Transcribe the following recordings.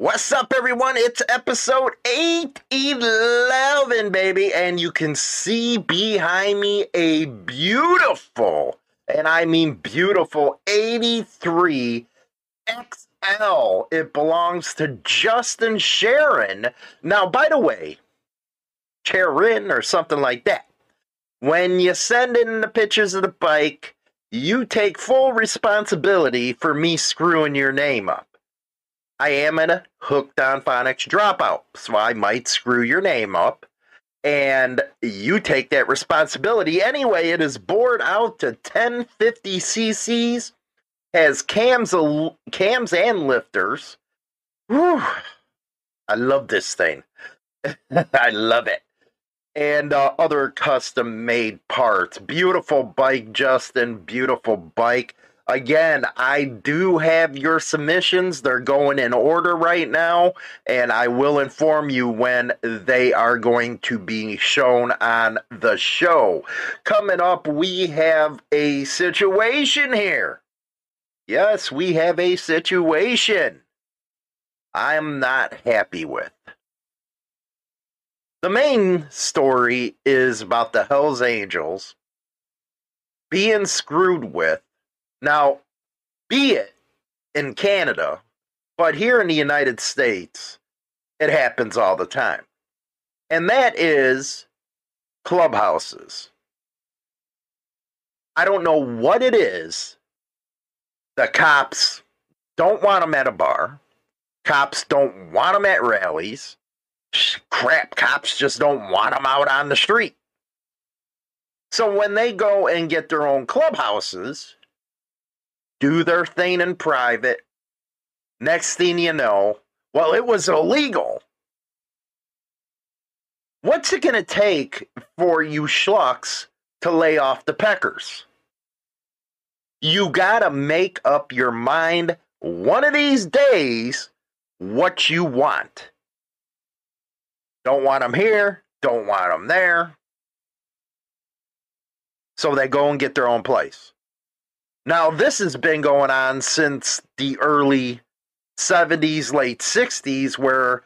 What's up, everyone? It's episode 811, baby. And you can see behind me a beautiful, and I mean beautiful, 83 XL. It belongs to Justin Sharon. Now, by the way, Sharon or something like that. When you send in the pictures of the bike, you take full responsibility for me screwing your name up. I am a hooked on phonics dropout, so I might screw your name up. And you take that responsibility anyway. It is bored out to 1050 cc's, has cams, cams and lifters. Whew. I love this thing. I love it. And uh, other custom made parts. Beautiful bike, Justin. Beautiful bike. Again, I do have your submissions. They're going in order right now, and I will inform you when they are going to be shown on the show. Coming up, we have a situation here. Yes, we have a situation I'm not happy with. The main story is about the Hells Angels being screwed with now, be it in Canada, but here in the United States, it happens all the time. And that is clubhouses. I don't know what it is. The cops don't want them at a bar. Cops don't want them at rallies. Crap, cops just don't want them out on the street. So when they go and get their own clubhouses, do their thing in private. Next thing you know, well, it was illegal. What's it going to take for you schlucks to lay off the peckers? You got to make up your mind one of these days what you want. Don't want them here, don't want them there. So they go and get their own place. Now, this has been going on since the early 70s, late 60s, where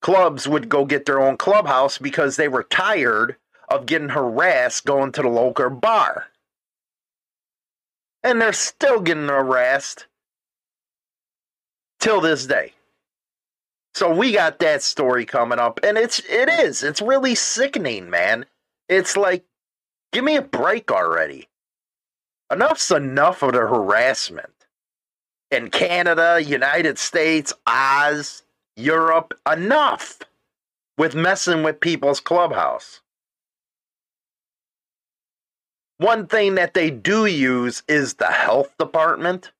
clubs would go get their own clubhouse because they were tired of getting harassed going to the local bar. And they're still getting harassed till this day. So we got that story coming up and it's it is. It's really sickening, man. It's like give me a break already enough's enough of the harassment. In Canada, United States, Oz, Europe, enough with messing with people's clubhouse. One thing that they do use is the health department.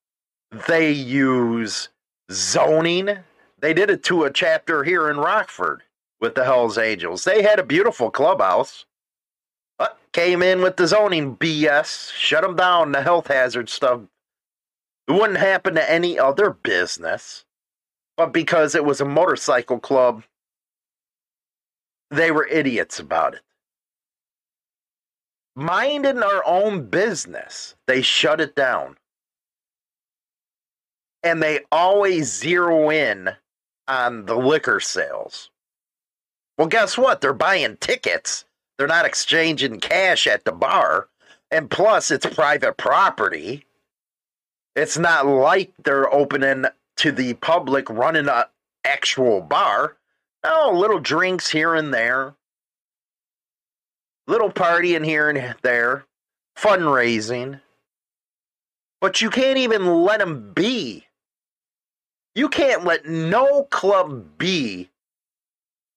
They use zoning. They did it to a chapter here in Rockford with the Hells Angels. They had a beautiful clubhouse came in with the zoning BS, shut them down, the health hazard stuff. It wouldn't happen to any other business. But because it was a motorcycle club, they were idiots about it. Minding our own business, they shut it down. And they always zero in on the liquor sales. Well, guess what? They're buying tickets they're not exchanging cash at the bar. And plus, it's private property. It's not like they're opening to the public, running an actual bar. Oh, little drinks here and there, little partying here and there, fundraising. But you can't even let them be. You can't let no club be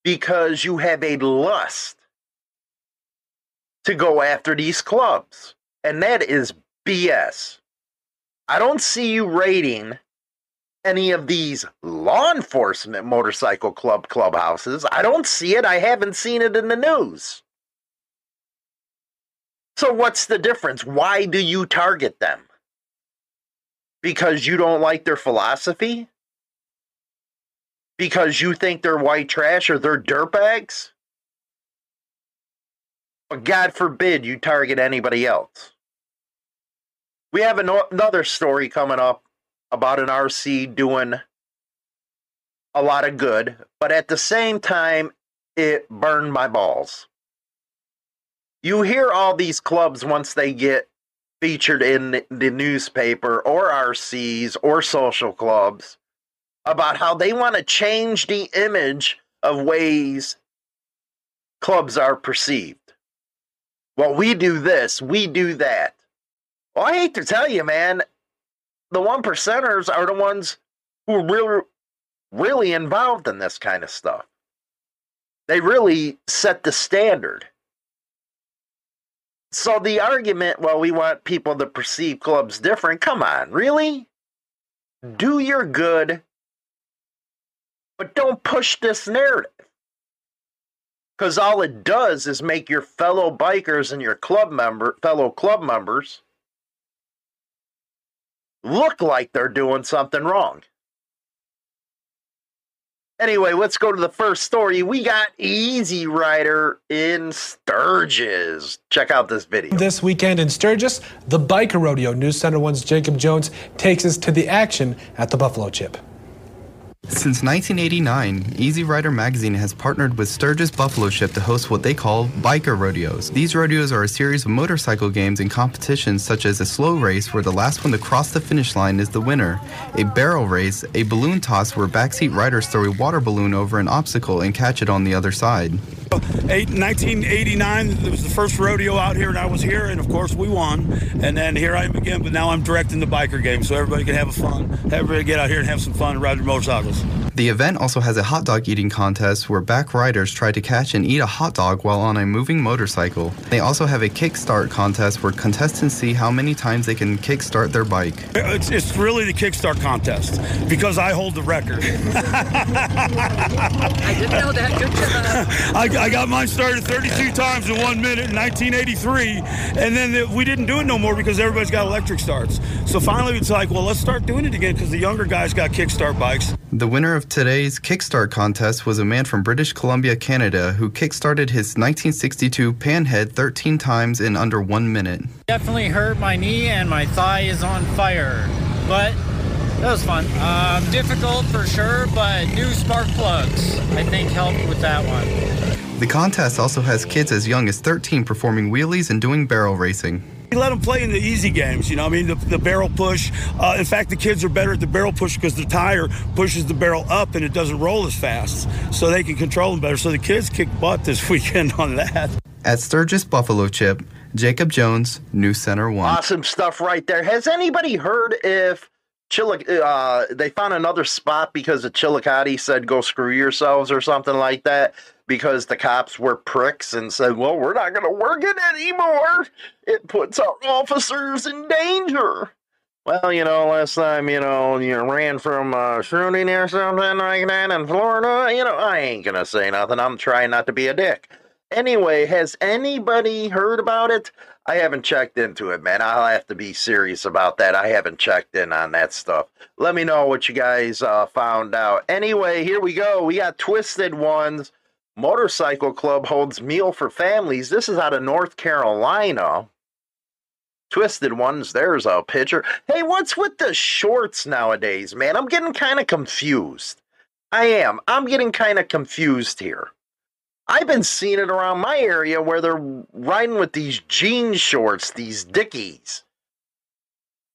because you have a lust to go after these clubs. And that is BS. I don't see you raiding any of these law enforcement motorcycle club clubhouses. I don't see it. I haven't seen it in the news. So, what's the difference? Why do you target them? Because you don't like their philosophy? Because you think they're white trash or they're dirtbags? God forbid you target anybody else. We have another story coming up about an RC doing a lot of good, but at the same time, it burned my balls. You hear all these clubs once they get featured in the newspaper or RCs or social clubs about how they want to change the image of ways clubs are perceived. Well, we do this, we do that. Well, I hate to tell you, man, the one percenters are the ones who are really, really involved in this kind of stuff. They really set the standard. So the argument, well, we want people to perceive clubs different. Come on, really? Do your good, but don't push this narrative. Because all it does is make your fellow bikers and your club member, fellow club members, look like they're doing something wrong. Anyway, let's go to the first story. We got Easy Rider in Sturgis. Check out this video. This weekend in Sturgis, the Biker Rodeo News Center One's Jacob Jones takes us to the action at the Buffalo Chip. Since 1989, Easy Rider magazine has partnered with Sturgis Buffalo Chip to host what they call biker rodeos. These rodeos are a series of motorcycle games and competitions such as a slow race where the last one to cross the finish line is the winner, a barrel race, a balloon toss where backseat riders throw a water balloon over an obstacle and catch it on the other side. 1989, it was the first rodeo out here, and I was here, and of course we won. And then here I am again, but now I'm directing the biker game, so everybody can have a fun. Everybody get out here and have some fun and ride their motorcycles. The event also has a hot dog eating contest where back riders try to catch and eat a hot dog while on a moving motorcycle. They also have a kickstart contest where contestants see how many times they can kickstart their bike. It's, it's really the kickstart contest because I hold the record. I didn't know that. Good job. I, I got mine started 32 times in one minute in 1983, and then the, we didn't do it no more because everybody's got electric starts. So finally, it's like, well, let's start doing it again because the younger guys got kickstart bikes. The winner of today's Kickstart contest was a man from British Columbia, Canada, who kickstarted his 1962 Panhead 13 times in under one minute. Definitely hurt my knee and my thigh is on fire, but that was fun. Um, difficult for sure, but new spark plugs I think helped with that one. The contest also has kids as young as 13 performing wheelies and doing barrel racing. We let them play in the easy games, you know. I mean, the, the barrel push. Uh, in fact, the kids are better at the barrel push because the tire pushes the barrel up and it doesn't roll as fast, so they can control them better. So the kids kick butt this weekend on that. At Sturgis Buffalo Chip, Jacob Jones, News Center 1. Awesome stuff right there. Has anybody heard if Chillic- uh, they found another spot because of Chillicothe said go screw yourselves or something like that because the cops were pricks and said, well, we're not going to work it anymore. It puts our officers in danger. Well, you know, last time, you know, you ran from uh, shooting or something like that in Florida, you know, I ain't going to say nothing. I'm trying not to be a dick. Anyway, has anybody heard about it? I haven't checked into it, man. I'll have to be serious about that. I haven't checked in on that stuff. Let me know what you guys uh, found out. Anyway, here we go. We got Twisted Ones. Motorcycle Club holds meal for families. This is out of North Carolina. Twisted Ones, there's a picture. Hey, what's with the shorts nowadays, man? I'm getting kind of confused. I am. I'm getting kind of confused here. I've been seeing it around my area where they're riding with these jean shorts, these dickies.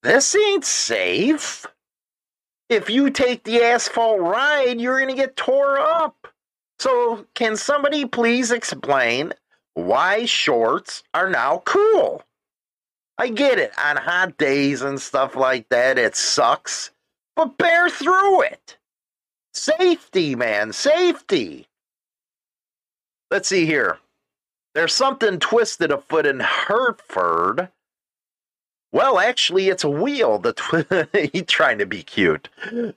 This ain't safe. If you take the asphalt ride, you're going to get tore up. So, can somebody please explain why shorts are now cool? I get it. On hot days and stuff like that, it sucks. But bear through it. Safety, man. Safety. Let's see here. There's something twisted afoot in Hertford. Well, actually, it's a wheel. The he's trying to be cute.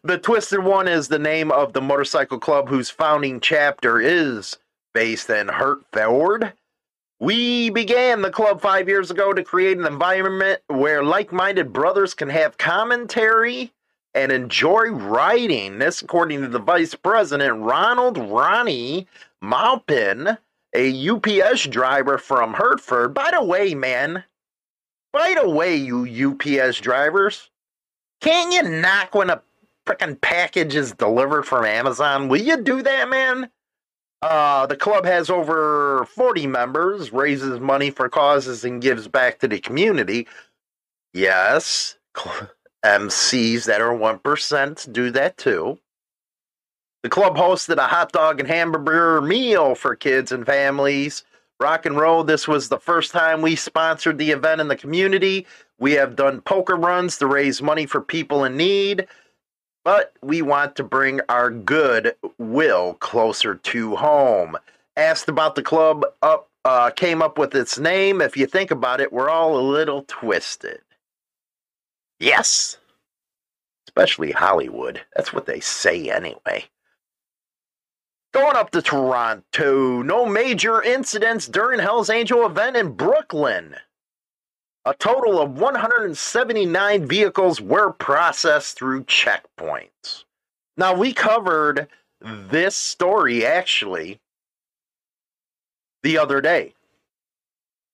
The Twisted One is the name of the motorcycle club whose founding chapter is based in Hertford. We began the club five years ago to create an environment where like minded brothers can have commentary and enjoy riding. This, according to the vice president, Ronald Ronnie Maupin, a UPS driver from Hertford. By the way, man, by away, you UPS drivers, can't you knock when a freaking package is delivered from Amazon, will you do that, man? Uh, the club has over 40 members, raises money for causes, and gives back to the community. Yes, MCs that are 1% do that too. The club hosted a hot dog and hamburger meal for kids and families. Rock and roll, this was the first time we sponsored the event in the community. We have done poker runs to raise money for people in need, but we want to bring our good will closer to home. Asked about the club up uh, came up with its name. If you think about it, we're all a little twisted. Yes. Especially Hollywood. That's what they say anyway. Going up to Toronto, no major incidents during Hell's Angel event in Brooklyn. A total of 179 vehicles were processed through checkpoints. Now, we covered this story actually the other day.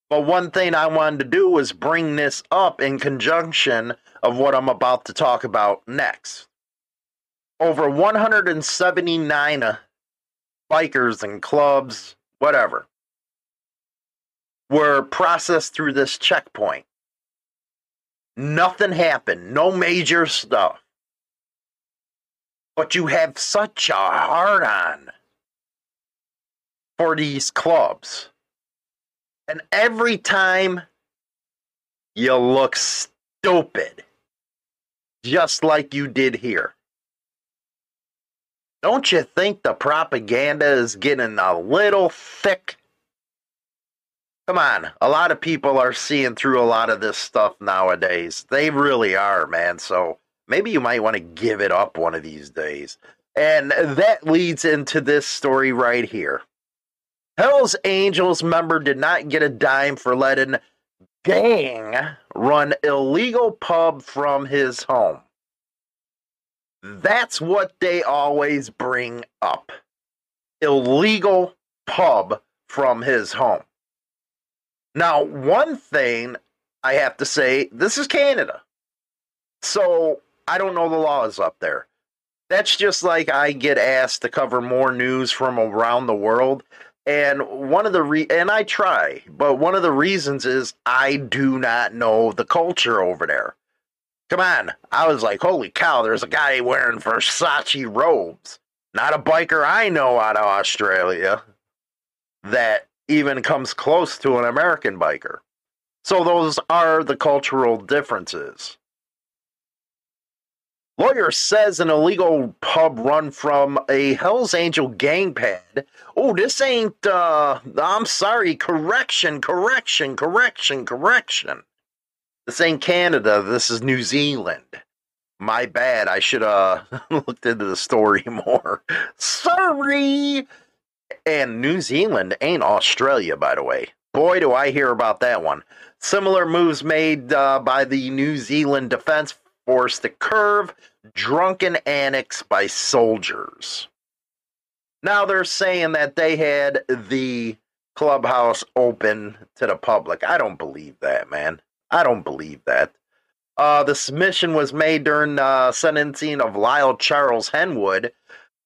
But one thing I wanted to do was bring this up in conjunction of what I'm about to talk about next. Over 179 bikers and clubs, whatever, were processed through this checkpoint. Nothing happened, no major stuff. But you have such a hard on for these clubs. And every time you look stupid, just like you did here. Don't you think the propaganda is getting a little thick? Come on, a lot of people are seeing through a lot of this stuff nowadays. They really are, man. So maybe you might want to give it up one of these days. And that leads into this story right here. Hell's Angels member did not get a dime for letting gang run illegal pub from his home. That's what they always bring up. Illegal pub from his home. Now, one thing I have to say this is Canada. So I don't know the laws up there. That's just like I get asked to cover more news from around the world. And one of the re- and I try, but one of the reasons is I do not know the culture over there. Come on. I was like, holy cow, there's a guy wearing Versace robes. Not a biker I know out of Australia that even comes close to an American biker. So those are the cultural differences. Lawyer says an illegal pub run from a Hells Angel gang pad. Oh, this ain't, uh, I'm sorry, correction, correction, correction, correction. This ain't Canada. This is New Zealand. My bad. I should have looked into the story more. Sorry. And New Zealand ain't Australia, by the way. Boy, do I hear about that one. Similar moves made uh, by the New Zealand Defense Force to curve drunken annex by soldiers. Now they're saying that they had the clubhouse open to the public. I don't believe that, man. I don't believe that. Uh, the submission was made during uh, sentencing of Lyle Charles Henwood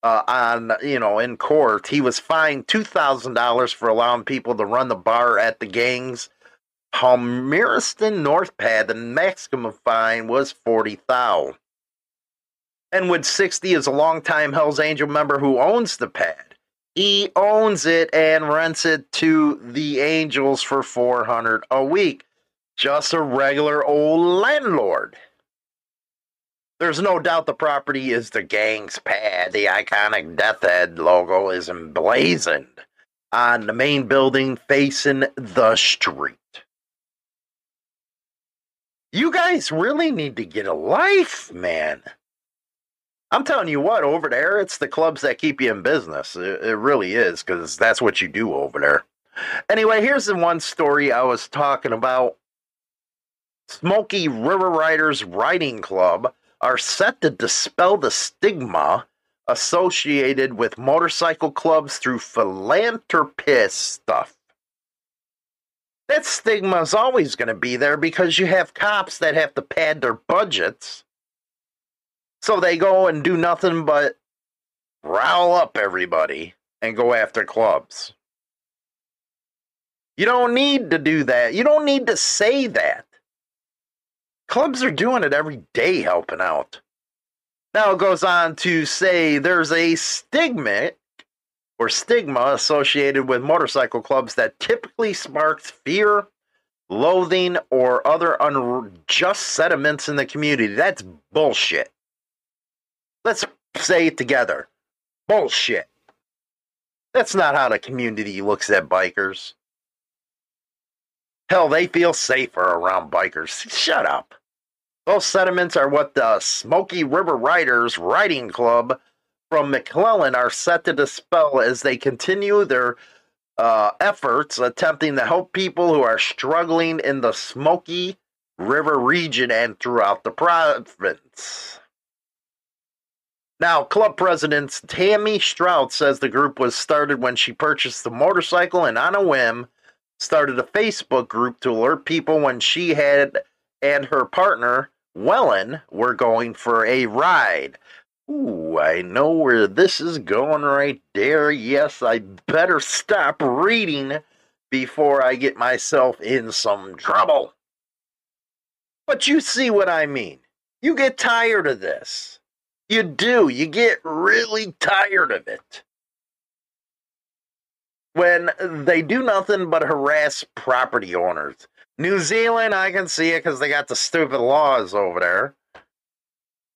uh, on, you know, in court. He was fined two thousand dollars for allowing people to run the bar at the gangs. Palmerston North Pad, the maximum fine was forty thousand. Henwood sixty is a longtime Hell's Angel member who owns the pad. He owns it and rents it to the Angels for four hundred a week just a regular old landlord. There's no doubt the property is the gang's pad. The iconic Death Head logo is emblazoned on the main building facing the street. You guys really need to get a life, man. I'm telling you what, over there, it's the clubs that keep you in business. It, it really is, because that's what you do over there. Anyway, here's the one story I was talking about Smoky River Riders Riding Club are set to dispel the stigma associated with motorcycle clubs through philanthropist stuff. That stigma is always going to be there because you have cops that have to pad their budgets So they go and do nothing but rile up everybody and go after clubs. You don't need to do that. You don't need to say that. Clubs are doing it every day helping out. Now it goes on to say there's a stigma or stigma associated with motorcycle clubs that typically sparks fear, loathing, or other unjust sentiments in the community. That's bullshit. Let's say it together. Bullshit. That's not how the community looks at bikers. Hell, they feel safer around bikers. Shut up. Those sentiments are what the Smoky River Riders Riding Club from McLennan are set to dispel as they continue their uh, efforts attempting to help people who are struggling in the Smoky River region and throughout the province. Now, club president Tammy Strout says the group was started when she purchased the motorcycle and on a whim started a Facebook group to alert people when she had and her partner, Wellen, were going for a ride. Ooh, I know where this is going right there. Yes, I better stop reading before I get myself in some trouble. But you see what I mean. You get tired of this. You do. You get really tired of it. When they do nothing but harass property owners. New Zealand, I can see it because they got the stupid laws over there.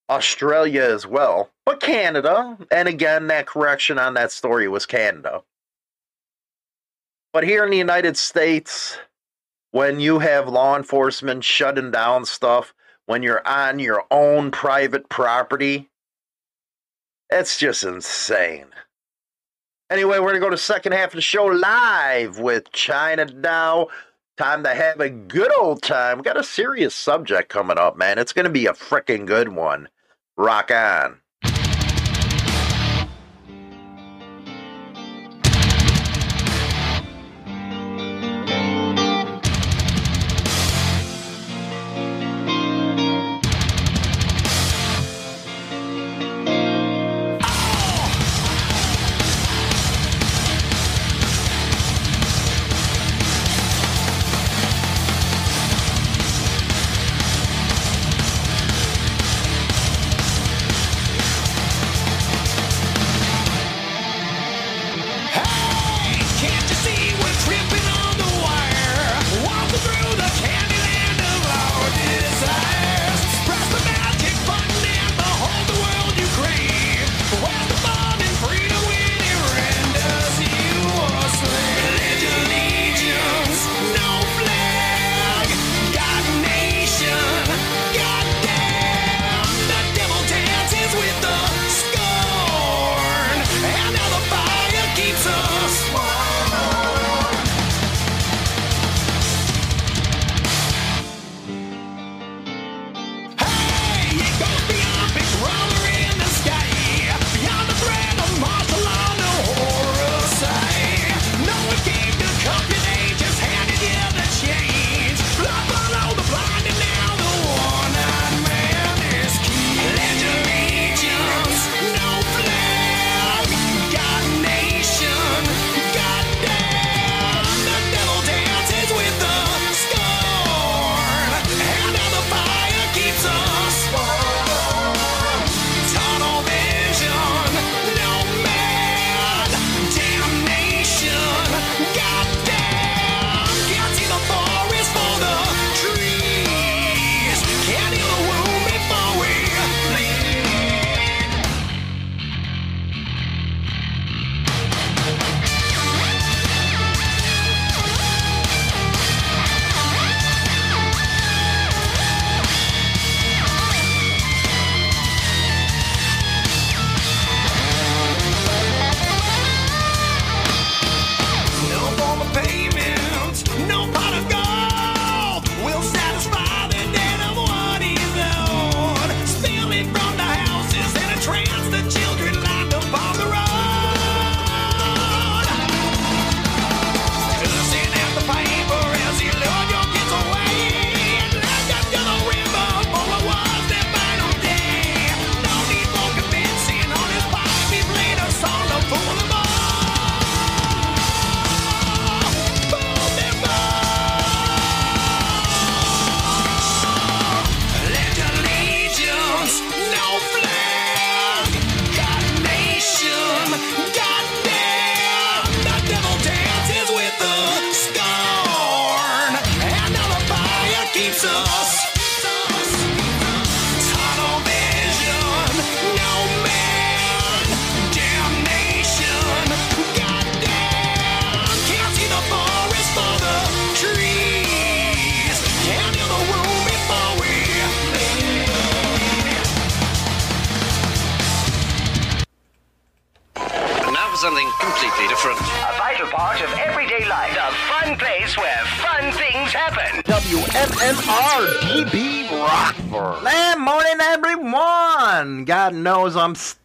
Australia as well. But Canada, and again, that correction on that story was Canada. But here in the United States, when you have law enforcement shutting down stuff, when you're on your own private property, it's just insane. Anyway, we're going to go to second half of the show live with China Doll. Time to have a good old time. We got a serious subject coming up, man. It's going to be a freaking good one. Rock on.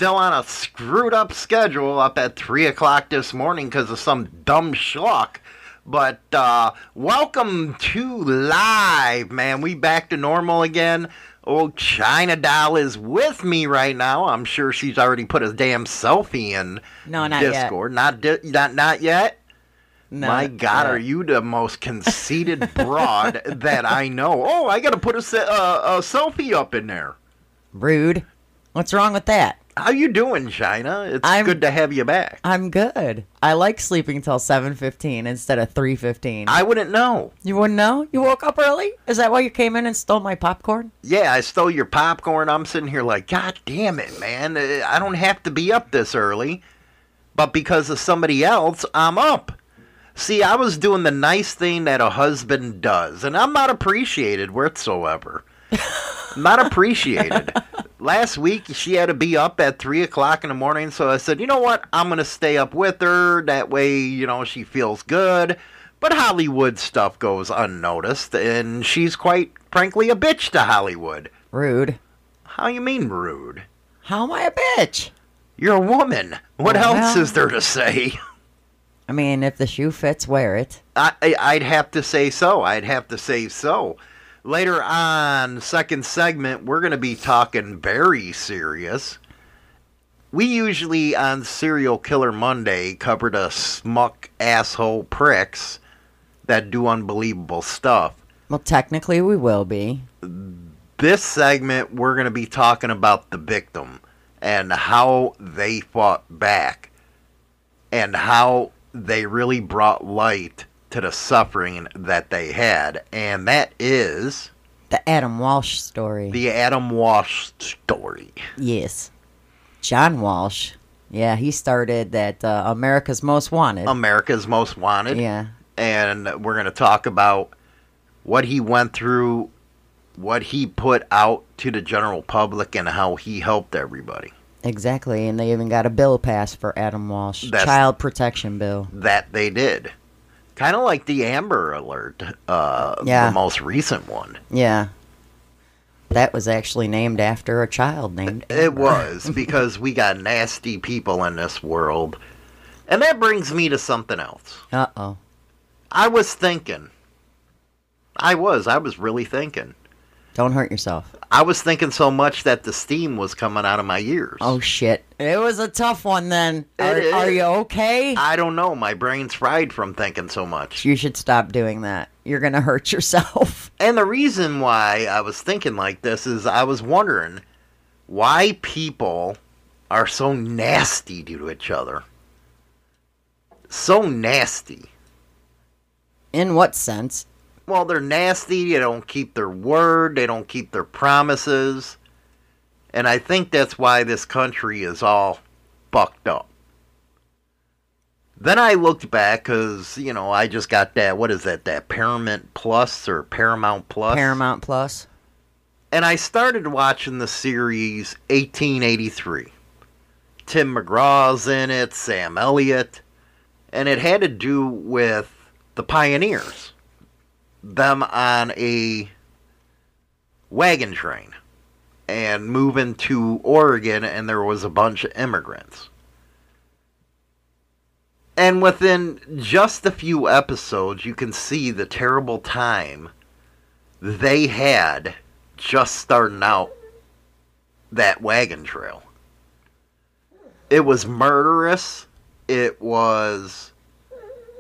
Still on a screwed up schedule up at 3 o'clock this morning because of some dumb schlock. But uh, welcome to live, man. We back to normal again. Old China Doll is with me right now. I'm sure she's already put a damn selfie in No, not yet. Not di- not not yet. No, My God, are you the most conceited broad that I know? Oh, I got to put a, se- uh, a selfie up in there. rude? What's wrong with that? How you doing, China? It's I'm- good to have you back. I'm good. I like sleeping till seven fifteen instead of three fifteen. I wouldn't know. You wouldn't know? You woke up early? Is that why you came in and stole my popcorn? Yeah, I stole your popcorn. I'm sitting here like, God damn it, man. Uh, I don't have to be up this early. But because of somebody else, I'm up. See, I was doing the nice thing that a husband does, and I'm not appreciated whatsoever. not appreciated. Last week, she had to be up at 3 o'clock in the morning, so I said, you know what? I'm going to stay up with her. That way, you know, she feels good. But Hollywood stuff goes unnoticed, and she's quite frankly a bitch to Hollywood. Rude. How you mean rude? How am I a bitch? You're a woman. What Oh, else is there to say? I mean, if the shoe fits, wear it. I- I'd have to say so. I'd have to say so. Later on, second segment, we're going to be talking very serious. We usually on Serial Killer Monday cover the smuck asshole pricks that do unbelievable stuff. Well, technically, we will be. this segment we're going to be talking about the victim and how they fought back and how they really brought light to the suffering that they had and that is The Adam Walsh story. the Adam Walsh story. yes. John Walsh. Yeah, he started that uh, America's Most Wanted. America's Most Wanted yeah. and we're going to talk about what he went through, what he put out to the general public and how he helped everybody. Exactly, and they even got a bill passed for Adam Walsh, That's- child protection bill. that they did. Kind of like the Amber Alert, uh, Yeah. the most recent one. Yeah, that was actually named after a child named. It was because we got nasty people in this world. And that brings me to something else. Uh oh. I was thinking. I was. I was really thinking. Don't hurt yourself. I was thinking so much that the steam was coming out of my ears. Oh shit! It was a tough one. Then are, It are you okay? I don't know. My brain's fried from thinking so much. You should stop doing that. You're gonna hurt yourself. And the reason why I was thinking like this is I was wondering why people are so nasty to each other. So nasty. In what sense? Well, they're nasty, they don't keep their word, they don't keep their promises. And I think that's why this country is all fucked up. Then I looked back because, you know, I just got that, what is that, that Paramount Plus or Paramount Plus? Paramount Plus. and I started watching the series 1883. Tim McGraw's in it, Sam Elliott, and it had to do with the pioneers. Them on a wagon train and moving to Oregon, and there was a bunch of immigrants. And within just a few episodes, you can see the terrible time they had just starting out that wagon trail. It was murderous. It was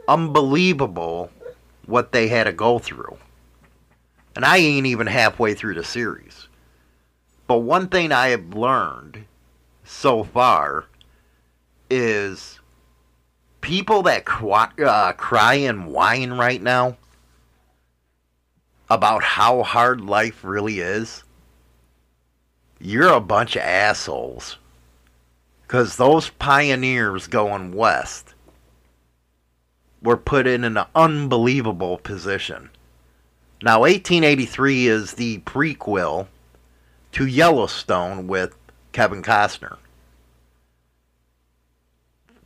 unbelievable what they had to go through. And I ain't even halfway through the series. But one thing I have learned so far is people that cry, uh, cry and whine right now about how hard life really is, you're a bunch of assholes. Because those pioneers going west were put in an unbelievable position. Now, 1883 is the prequel to Yellowstone with Kevin Costner.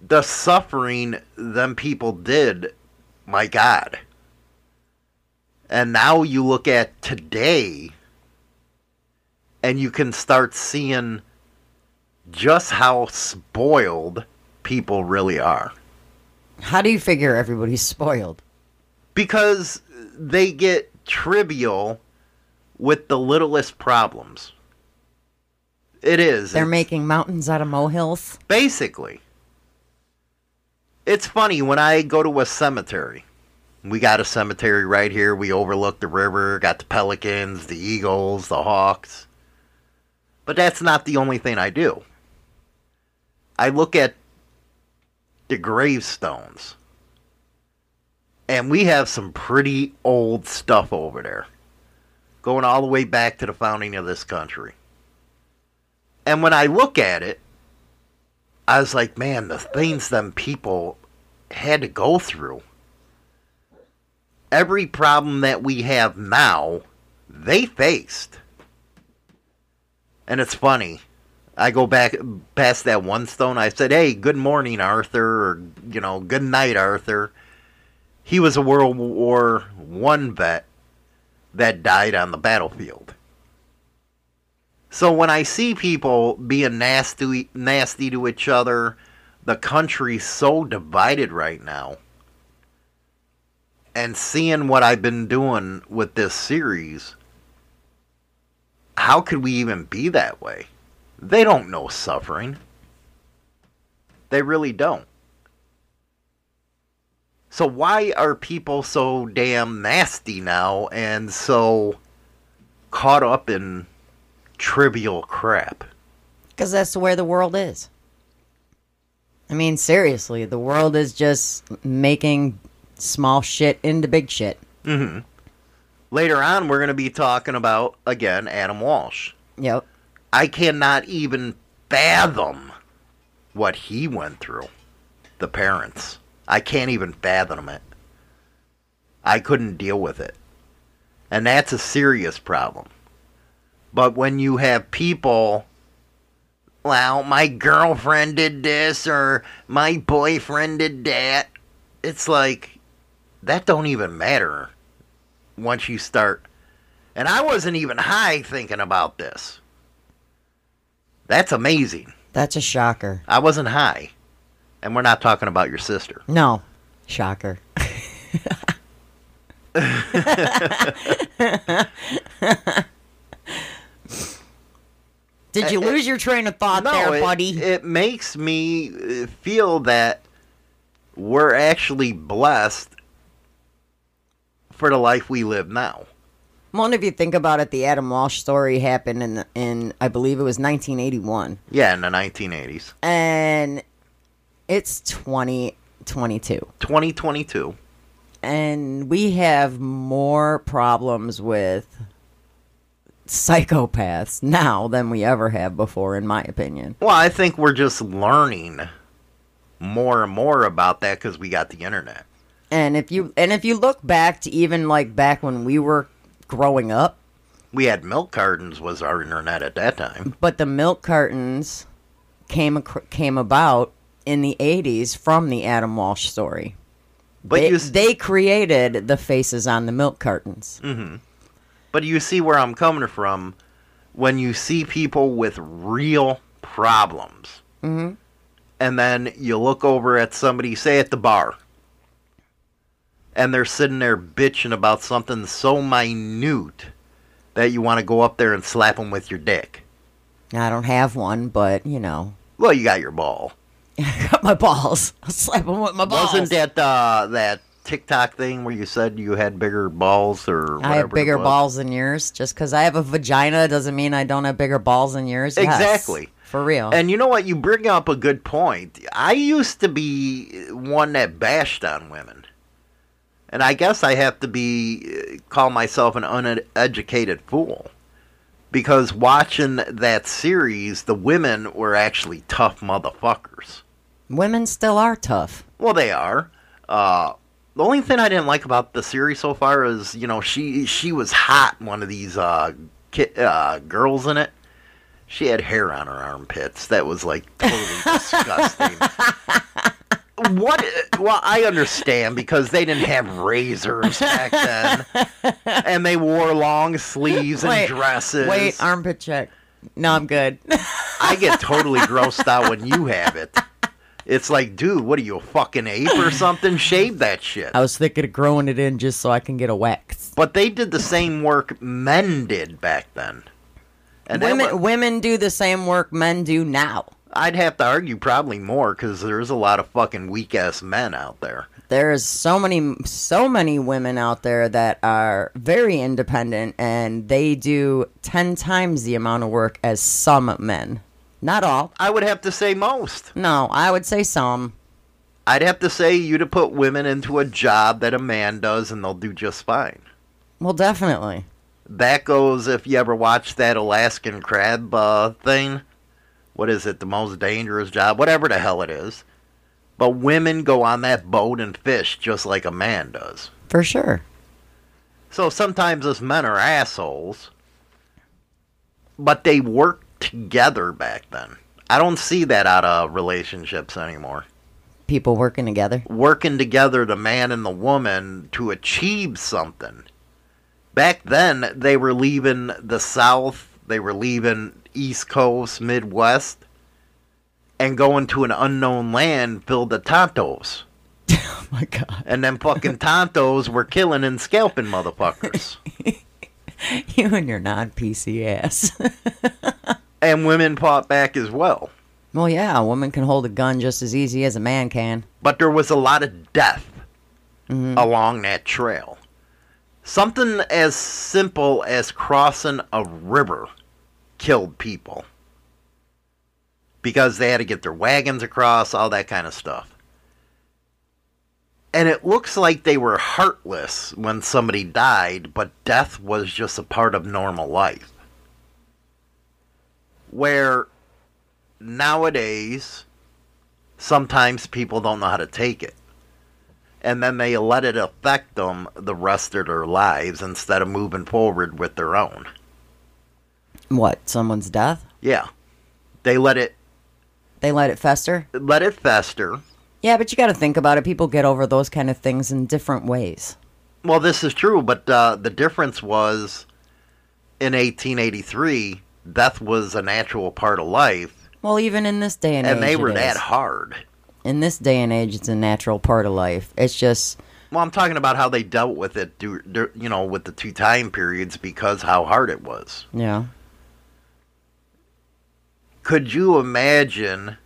the suffering them people did, my God. And now you look at today and you can start seeing just how spoiled people really are. How do you figure everybody's spoiled? Because they get trivial with the littlest problems. It is. They're It's- making mountains out of molehills. Basically. It's funny when I go to a cemetery. We got a cemetery right here. We overlook the river, got the pelicans, the eagles, the hawks. But that's not the only thing I do. I look at the gravestones. And we have some pretty old stuff over there. Going all the way back to the founding of this country. And when I look at it, I was like, man, the things them people had to go through. Every problem that we have now, they faced. And it's funny. I go back past that one stone. I said, hey, good morning, Arthur, or, you know, good night, Arthur. He was a World War One vet that died on the battlefield. So when I see people being nasty, nasty to each other, the country's so divided right now, and seeing what I've been doing with this series, how could we even be that way? They don't know suffering. They really don't. So why are people so damn nasty now and so caught up in trivial crap? Because that's where the world is. I mean, seriously, the world is just making small shit into big shit. Mm-hmm. Later on, we're going to be talking about, again, Adam Walsh. Yep. I cannot even fathom what he went through. The parents. I can't even fathom it. I couldn't deal with it. And that's a serious problem. But when you have people, well, my girlfriend did this or my boyfriend did that, it's like, that don't even matter once you start. And I wasn't even high thinking about this. That's amazing. That's a shocker. I wasn't high. And we're not talking about your sister. No. Shocker. Did you lose your train of thought there, buddy? It makes me uh, feel that we're actually blessed for the life we live now. Well, if you think about it, the Adam Walsh story happened in, in I believe it was 1981. Yeah, in the 1980s. And it's 2022. 2022. And we have more problems with psychopaths now than we ever have before, in my opinion. Well, I think we're just learning more and more about that because we got the internet. And if you and if you look back to even like back when we were growing up, We had milk cartons was our internet at that time. but the milk cartons came ac- came about in the 80s from the Adam Walsh story. But they, they created the faces on the milk cartons. hmm But you see where I'm coming from when you see people with real problems, Mhm. and then you look over at somebody, say at the bar, and they're sitting there bitching about something so minute that you want to go up there and slap them with your dick. I don't have one, but you know, Well, you got your ball. I got my balls. I'll slap them with my balls. Wasn't that uh, that TikTok thing where you said you had bigger balls or whatever I have bigger balls than yours. Just because I have a vagina doesn't mean I don't have bigger balls than yours. Yes, Exactly. for real. And you know what? You bring up a good point. I used to be one that bashed on women. And I guess I have to be call myself an uneducated fool. Because watching that series, the women were actually tough motherfuckers. Women still are tough. Well, they are. Uh, the only thing I didn't like about the series so far is, you know, she she was hot. One of these uh, ki- uh, girls in it. She had hair on her armpits. That was like totally disgusting. What? Well, I understand because they didn't have razors back then, and they wore long sleeves and Wait, dresses. Wait, armpit check. No, I'm good. I get totally grossed out when you have it. It's like, dude, what are you, a fucking ape or something? Shave that shit. I was thinking of growing it in just so I can get a wax. But they did the same work men did back then. And Women women do the same work men do now. I'd have to argue probably more because there's a lot of fucking weak ass men out there. There's so many so many women out there that are very independent and they do 10 times the amount of work as some men. Not all. I would have to say most. No, I would say some. I'd have to say you to put women into a job that a man does and they'll do just fine. Well, definitely. That goes if you ever watch that Alaskan crab uh, thing. What is it? The most dangerous job? Whatever the hell it is. But women go on that boat and fish just like a man does. For sure. So sometimes us men are assholes, but they work together back then. I don't see that out of relationships anymore. People working together. Working together, the man and the woman, to achieve something. Back then, they were leaving the South, they were leaving East Coast, Midwest, and going to an unknown land filled with tontos. Oh my god. And then fucking tontos were killing and scalping motherfuckers. You and your non-PC ass. and women fought back as well. well, yeah, a woman can hold a gun just as easy as a man can. But there was a lot of death mm-hmm. along that trail. Something as simple as crossing a river killed people because they had to get their wagons across, all that kind of stuff. And it looks like they were heartless when somebody died, but death was just a part of normal life. Where nowadays, sometimes people don't know how to take it. And then they let it affect them the rest of their lives instead of moving forward with their own. What? Someone's death? Yeah. They let it They let it fester? let it fester. Yeah, but you got to think about it. People get over those kind of things in different ways. Well, this is true, but uh, the difference was in 1883, death was a natural part of life, Well, even in this day and, age and age, they were it that is. hard. In this day and age, it's a natural part of life. It's just Well, I'm talking about how they dealt with it, you know, with the two time periods because how hard it was. yeah. Could you imagine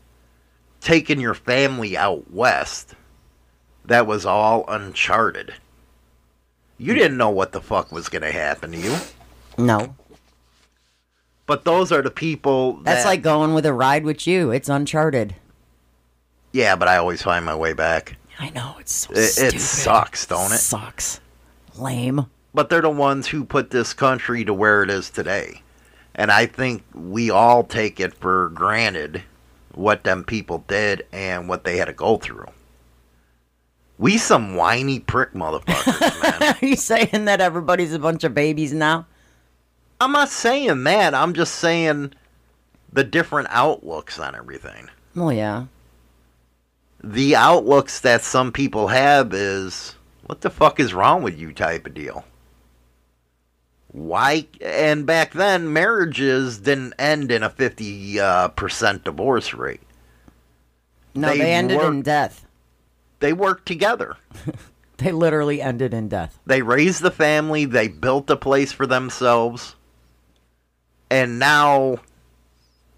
taking your family out west? That was all uncharted. You didn't know what the fuck was going to happen to you. No, But those are the people that, that's like going with a ride with you. It's uncharted. Yeah, but I always find my way back. I know it's so It, it sucks, don't it? Sucks. Lame. But they're the ones who put this country to where it is today. And I think we all take it for granted what them people did and what they had to go through. We some whiny prick motherfuckers, man. Are you saying that everybody's a bunch of babies now? I'm not saying that. I'm just saying the different outlooks on everything. Well, yeah. The outlooks that some people have is what the fuck is wrong with you type of deal. Why? And back then, marriages didn't end in a 50 uh, percent divorce rate. No, They they, ended in death. They worked together. They literally ended in death. They raised the family, they built a place for themselves. And now,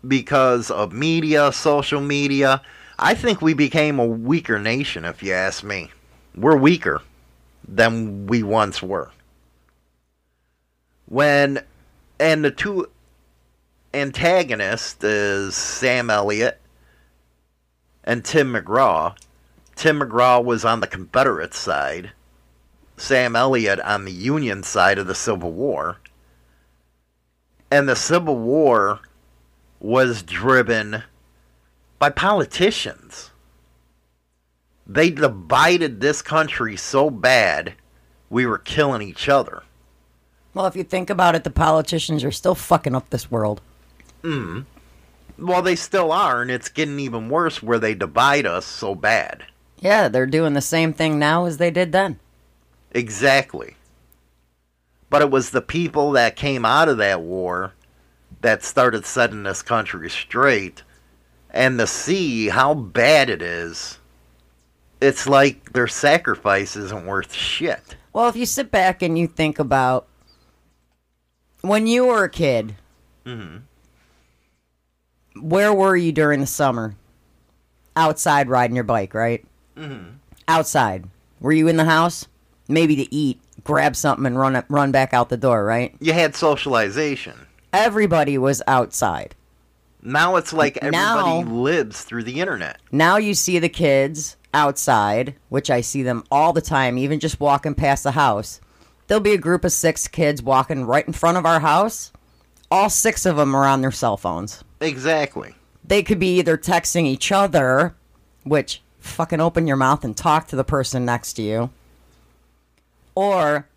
because of media, social media, I think we became a weaker nation, if you ask me. We're weaker than we once were. When, and the two antagonists is Sam Elliott and Tim McGraw. Tim McGraw was on the Confederate side. Sam Elliott on the Union side of the Civil War. And the Civil War was driven by politicians. They divided this country so bad, we were killing each other. Well, if you think about it, the politicians are still fucking up this world. Mm-hmm. Well, they still are, and it's getting even worse where they divide us so bad. Yeah, they're doing the same thing now as they did then. Exactly. But it was the people that came out of that war that started setting this country straight. And to see how bad it is, it's like their sacrifice isn't worth shit. Well, if you sit back and you think about when you were a kid, where were you during the summer? Outside riding your bike, right? Mm-hmm. Outside. Were you in the house? Maybe to eat, grab something, and run up, run back out the door, right? You had socialization. Everybody was outside. Now it's like everybody Now- lives through the internet. Now you see the kids outside, which I see them all the time, even just walking past the house. There'll be a group of six kids walking right in front of our house. All six of them are on their cell phones. Exactly. They could be either texting each other, which fucking open your mouth and talk to the person next to you, or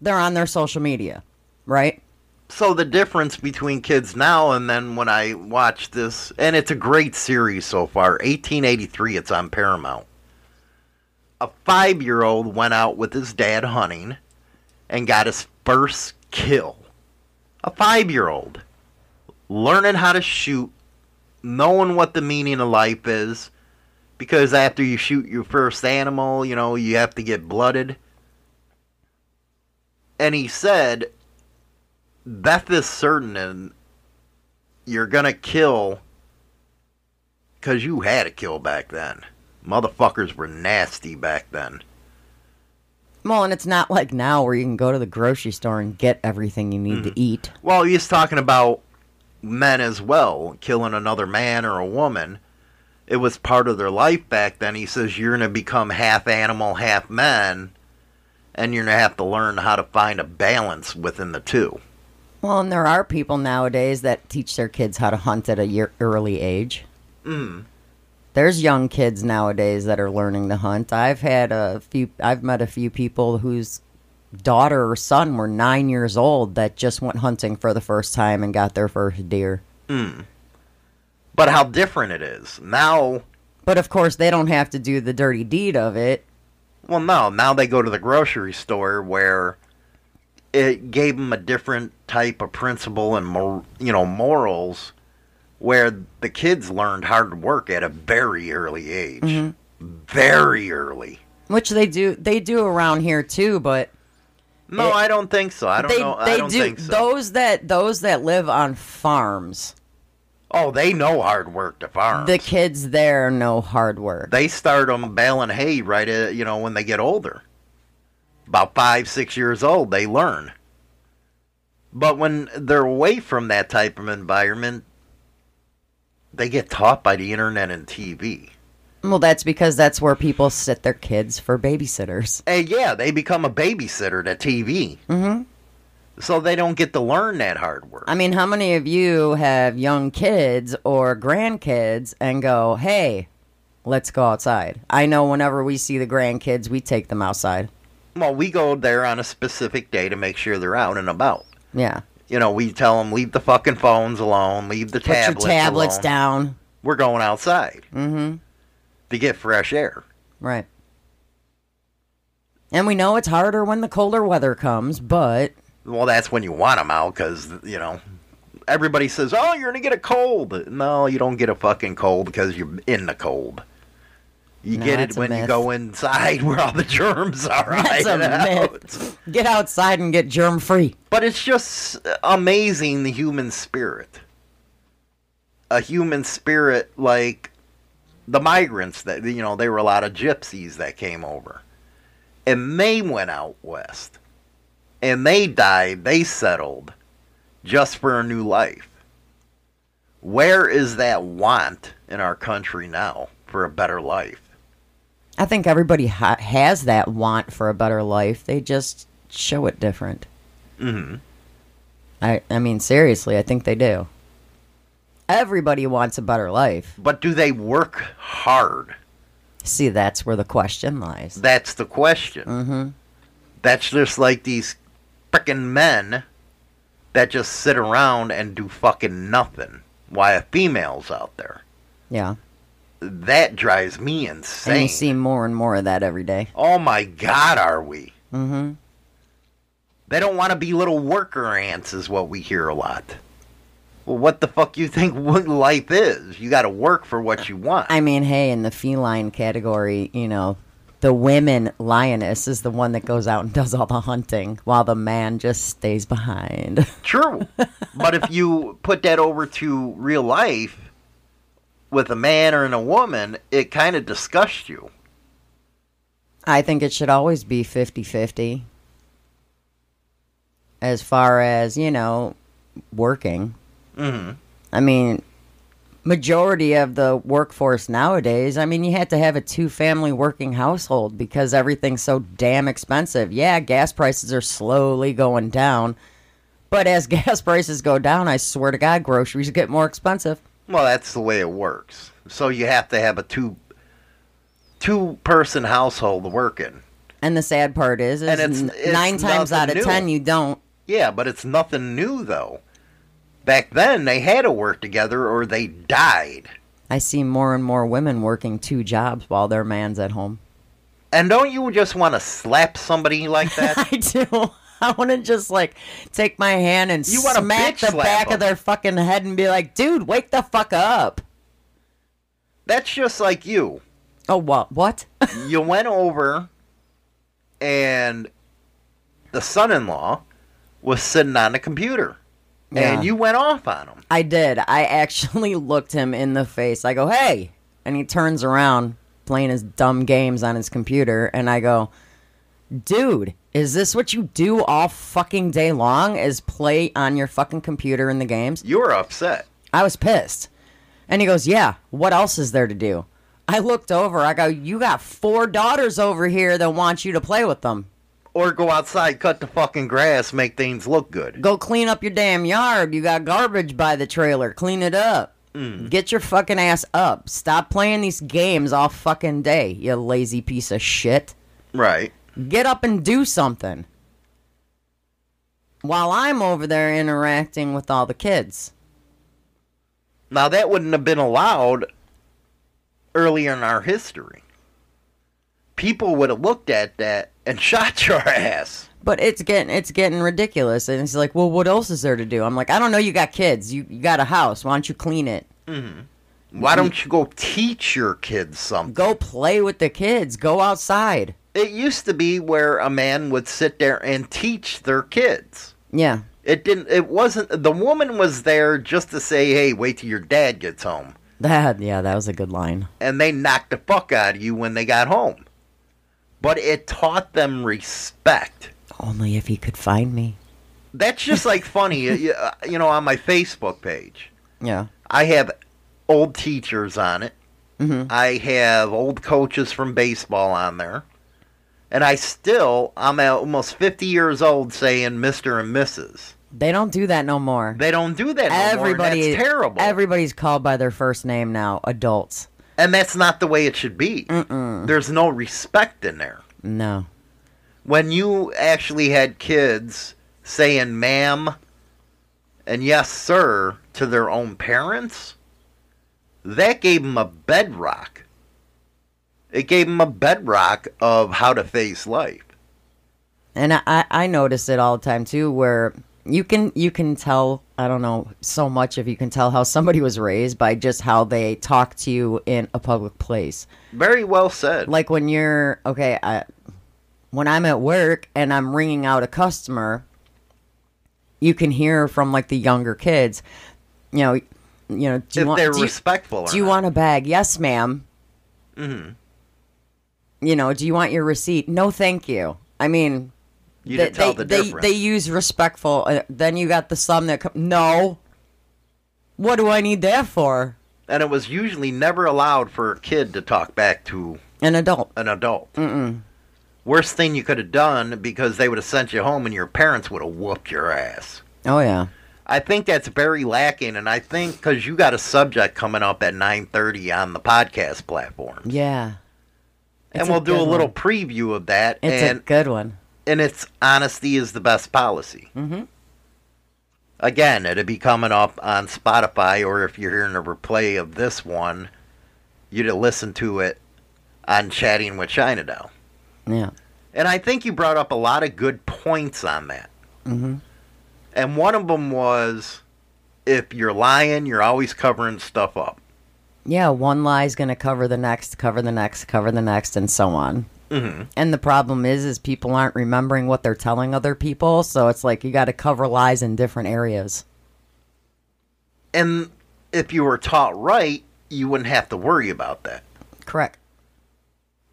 they're on their social media, right? So the difference between kids now and then when I watched this, and it's a great series so far. 1883, it's on Paramount. A five-year-old went out with his dad hunting, and got his first kill. A five-year-old learning how to shoot, knowing what the meaning of life is, because after you shoot your first animal, you know you have to get blooded. And he said death is certain and you're gonna kill because you had a kill back then motherfuckers were nasty back then Well, and it's not like now where you can go to the grocery store and get everything you need to eat. well he's talking about men as well killing another man or a woman it was part of their life back then he says you're gonna become half animal half man and you're gonna have to learn how to find a balance within the two Well, and there are people nowadays that teach their kids how to hunt at a year early age. mm. There's young kids nowadays that are learning to hunt. I've had a few. I've met a few people whose daughter or son were nine years old that just went hunting for the first time and got their first deer. Hmm. but how different it is now But of course, they don't have to do the dirty deed of it. Well, no. Now they go to the grocery store where it gave them a different type of principle and more, you know, morals, where the kids learned hard work at a very early age, mm-hmm. very early. Which they do. They do around here too, but No, It- I don't think so. I don't they know. I they don't do think so. those that those that live on farms. oh, they know hard work to farm. The kids there know hard work. they start them baling hay right at, you know when they get older about five six years old they learn but when they're away from that type of environment they get taught by the internet and tv Well, that's because that's where people sit their kids for babysitters. and yeah they become a babysitter to tv mm-hmm. so they don't get to learn that hard work I mean, how many of you have young kids or grandkids and go, "Hey, let's go outside"? I know whenever we see the grandkids, we take them outside. well we go there on a specific day to make sure they're out and about Yeah, you know we tell them leave the fucking phones alone leave the put tablets your tablets alone. down. we're going outside mm-hmm. to get fresh air. Right. And we know it's harder when the colder weather comes, but Well, that's when you want them out because, you know, everybody says, oh, you're going to get a cold. No, you don't get a fucking cold because you're in the cold. You No, get it when you go inside where all the germs are. that's a out. myth. Get outside and get germ free. But it's just amazing the human spirit. A human spirit like the migrants that you know, they were a lot of gypsies that came over. And they went out west. And they died, they settled just for a new life. Where is that want in our country now for a better life? I think everybody ha- has that want for a better life. They just show it different. Mm-hmm. I I mean seriously, I think they do. Everybody wants a better life. But do they work hard? See, that's where the question lies. That's the question. Mm-hmm. That's just like these frickin' men that just sit around and do fucking nothing. Why a female's out there. Yeah. That drives me insane. And you see more and more of that every day. oh my God, are we? Mm-hmm. They don't want to be little worker ants, is what we hear a lot. Well, what the fuck you think life is? You got to work for what you want. I mean, hey, in the feline category, you know, the women lioness is the one that goes out and does all the hunting, while the man just stays behind. True. but if you put that over to real life with a man or in a woman, it kind of disgusts you. I think it should always be 50 50 as far as, you know, working. hmm I mean, majority of the workforce nowadays, I mean, you had to have a two family working household because everything's so damn expensive. Yeah, gas prices are slowly going down. But as gas prices go down, I swear to God, groceries get more expensive. Well, that's the way it works. So you have to have a two two person household working. And the sad part is, is And it's- it's nine times out of new. ten, you don't. Yeah, but it's nothing new though. Back then they had to work together or they died. I see more and more women working two jobs while their man's at home. And don't you just want to slap somebody like that? I do. I want to just like take my hand and You smack the back back 'em. of their fucking head and be like, "Dude, wake the fuck up!" That's just like you. Oh, what? What? you went over and the son-in-law was sitting on the computer Yeah. and you went off on him I did. I actually looked him in the face. I go, "Hey," and he turns around, playing his dumb games on his computer, and I go, "Dude, is this what you do all fucking day long? Is play on your fucking computer in the games?" you were upset I was pissed. And he goes, Yeah, what else is there to do? I looked over. I go, You got four daughters over here that want you to play with them. or go outside cut the fucking grass make things look good Go clean up your damn yard. You got garbage by the trailer. Clean it up. Mm. Get your fucking ass up. Stop playing these games all fucking day, you lazy piece of shit. right Get up and do something. While I'm over there interacting with all the kids. now that wouldn't have been allowed earlier in our history people would have looked at that and shot your ass But it's getting it's getting ridiculous, and it's like, well, what else is there to do? I'm like, I don't know. You got kids. You you got a house. Why don't you clean it? Mm-hmm. why don't you go teach your kids something Go play with the kids. Go outside. It used to be where a man would sit there and teach their kids Yeah, It didn't. It wasn't. The woman was there just to say, "Hey, wait till your dad gets home," that yeah, that was a good line. and they knocked the fuck out of you when they got home. But it taught them respect. Only if he could find me. That's just like funny. you uh, you know, on my Facebook page, Yeah. I have old teachers on it. Mhm. I have old coaches from baseball on there. And I still, I'm almost 50 years old saying Mr. and Mrs. They don't do that no more. They don't do that no Everybody, more, terrible. Everybody's called by their first name now. Adults. And that's not the way it should be. There's no respect in there. No. When you actually had kids saying ma'am and yes, sir to their own parents, that gave them a bedrock. It gave them a bedrock of how to face life. And I, I notice it all the time too, where you can you can tell I don't know so much if you can tell how somebody was raised by just how they talk to you in a public place. Very well said. Like when you're okay, I, when I'm at work and I'm ringing out a customer, you can hear from like the younger kids, you know, you know, do you if want they're do you- respectful. or do you want a bag? Yes, ma'am. Mm-hmm. You know, do you want your receipt? No, thank you. I mean, You they, they, the they, difference. they use respectful. Uh, then you got the some that come. No. What do I need that for? and it was usually never allowed for a kid to talk back to An adult. an adult. Mm-mm. Worst thing you could have done because they would have sent you home and your parents would have whooped your ass. Oh yeah. I think that's very lacking, and I think because you got a subject coming up at 9:30 on the podcast platform, Yeah. And we'll do a little one. preview of that. It's and a good one. and it's honesty is the best policy. Mm-hmm. Again, it'll be coming up on Spotify, or if you're hearing a replay of this one, you'd have listened to it on Chatting with China Doll. Yeah. And I think you brought up a lot of good points on that. Mhm. And one of them was if you're lying, you're always covering stuff up. Yeah, one lie is going to cover the next, cover the next, cover the next, and so on. hmm And the problem is, is people aren't remembering what they're telling other people, so it's like you got to cover lies in different areas. And if you were taught right, you wouldn't have to worry about that. Correct.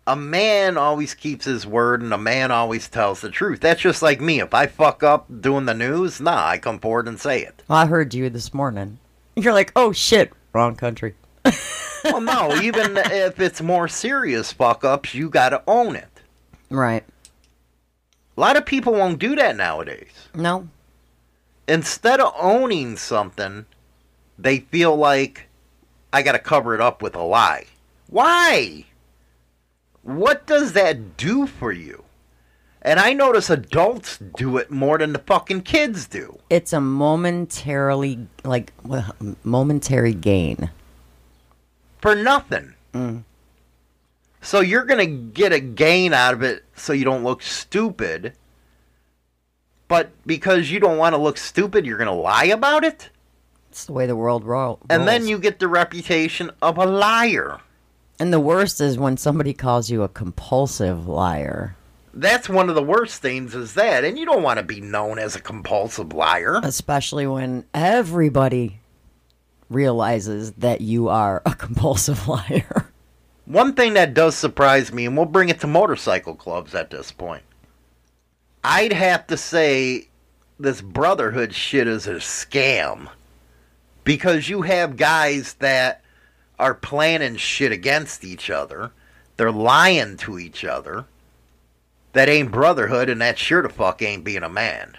A man always keeps his word and a man always tells the truth. That's just like me. If I fuck up doing the news, nah, I come forward and say it. Well, I heard you this morning. You're like, oh shit, wrong country. well, no, even if it's more serious fuck ups, you got to own it. Right. A lot of people won't do that nowadays. No. Instead of owning something, they feel like I got to cover it up with a lie. Why? What does that do for you? And I notice adults do it more than the fucking kids do. It's a momentarily, like, momentary gain. For nothing. Mm. So you're going to get a gain out of it so you don't look stupid. But because you don't want to look stupid, you're going to lie about it? It's the way the world ro- rolls. And then you get the reputation of a liar. And the worst is when somebody calls you a compulsive liar, That's one of the worst things is that. And you don't want to be known as a compulsive liar. especially when everybody realizes that you are a compulsive liar. One thing that does surprise me, and we'll bring it to motorcycle clubs at this point. I'd have to say this brotherhood shit is a scam. Because you have guys that are planning shit against each other. They're lying to each other. That ain't brotherhood, and that sure the fuck ain't being a man.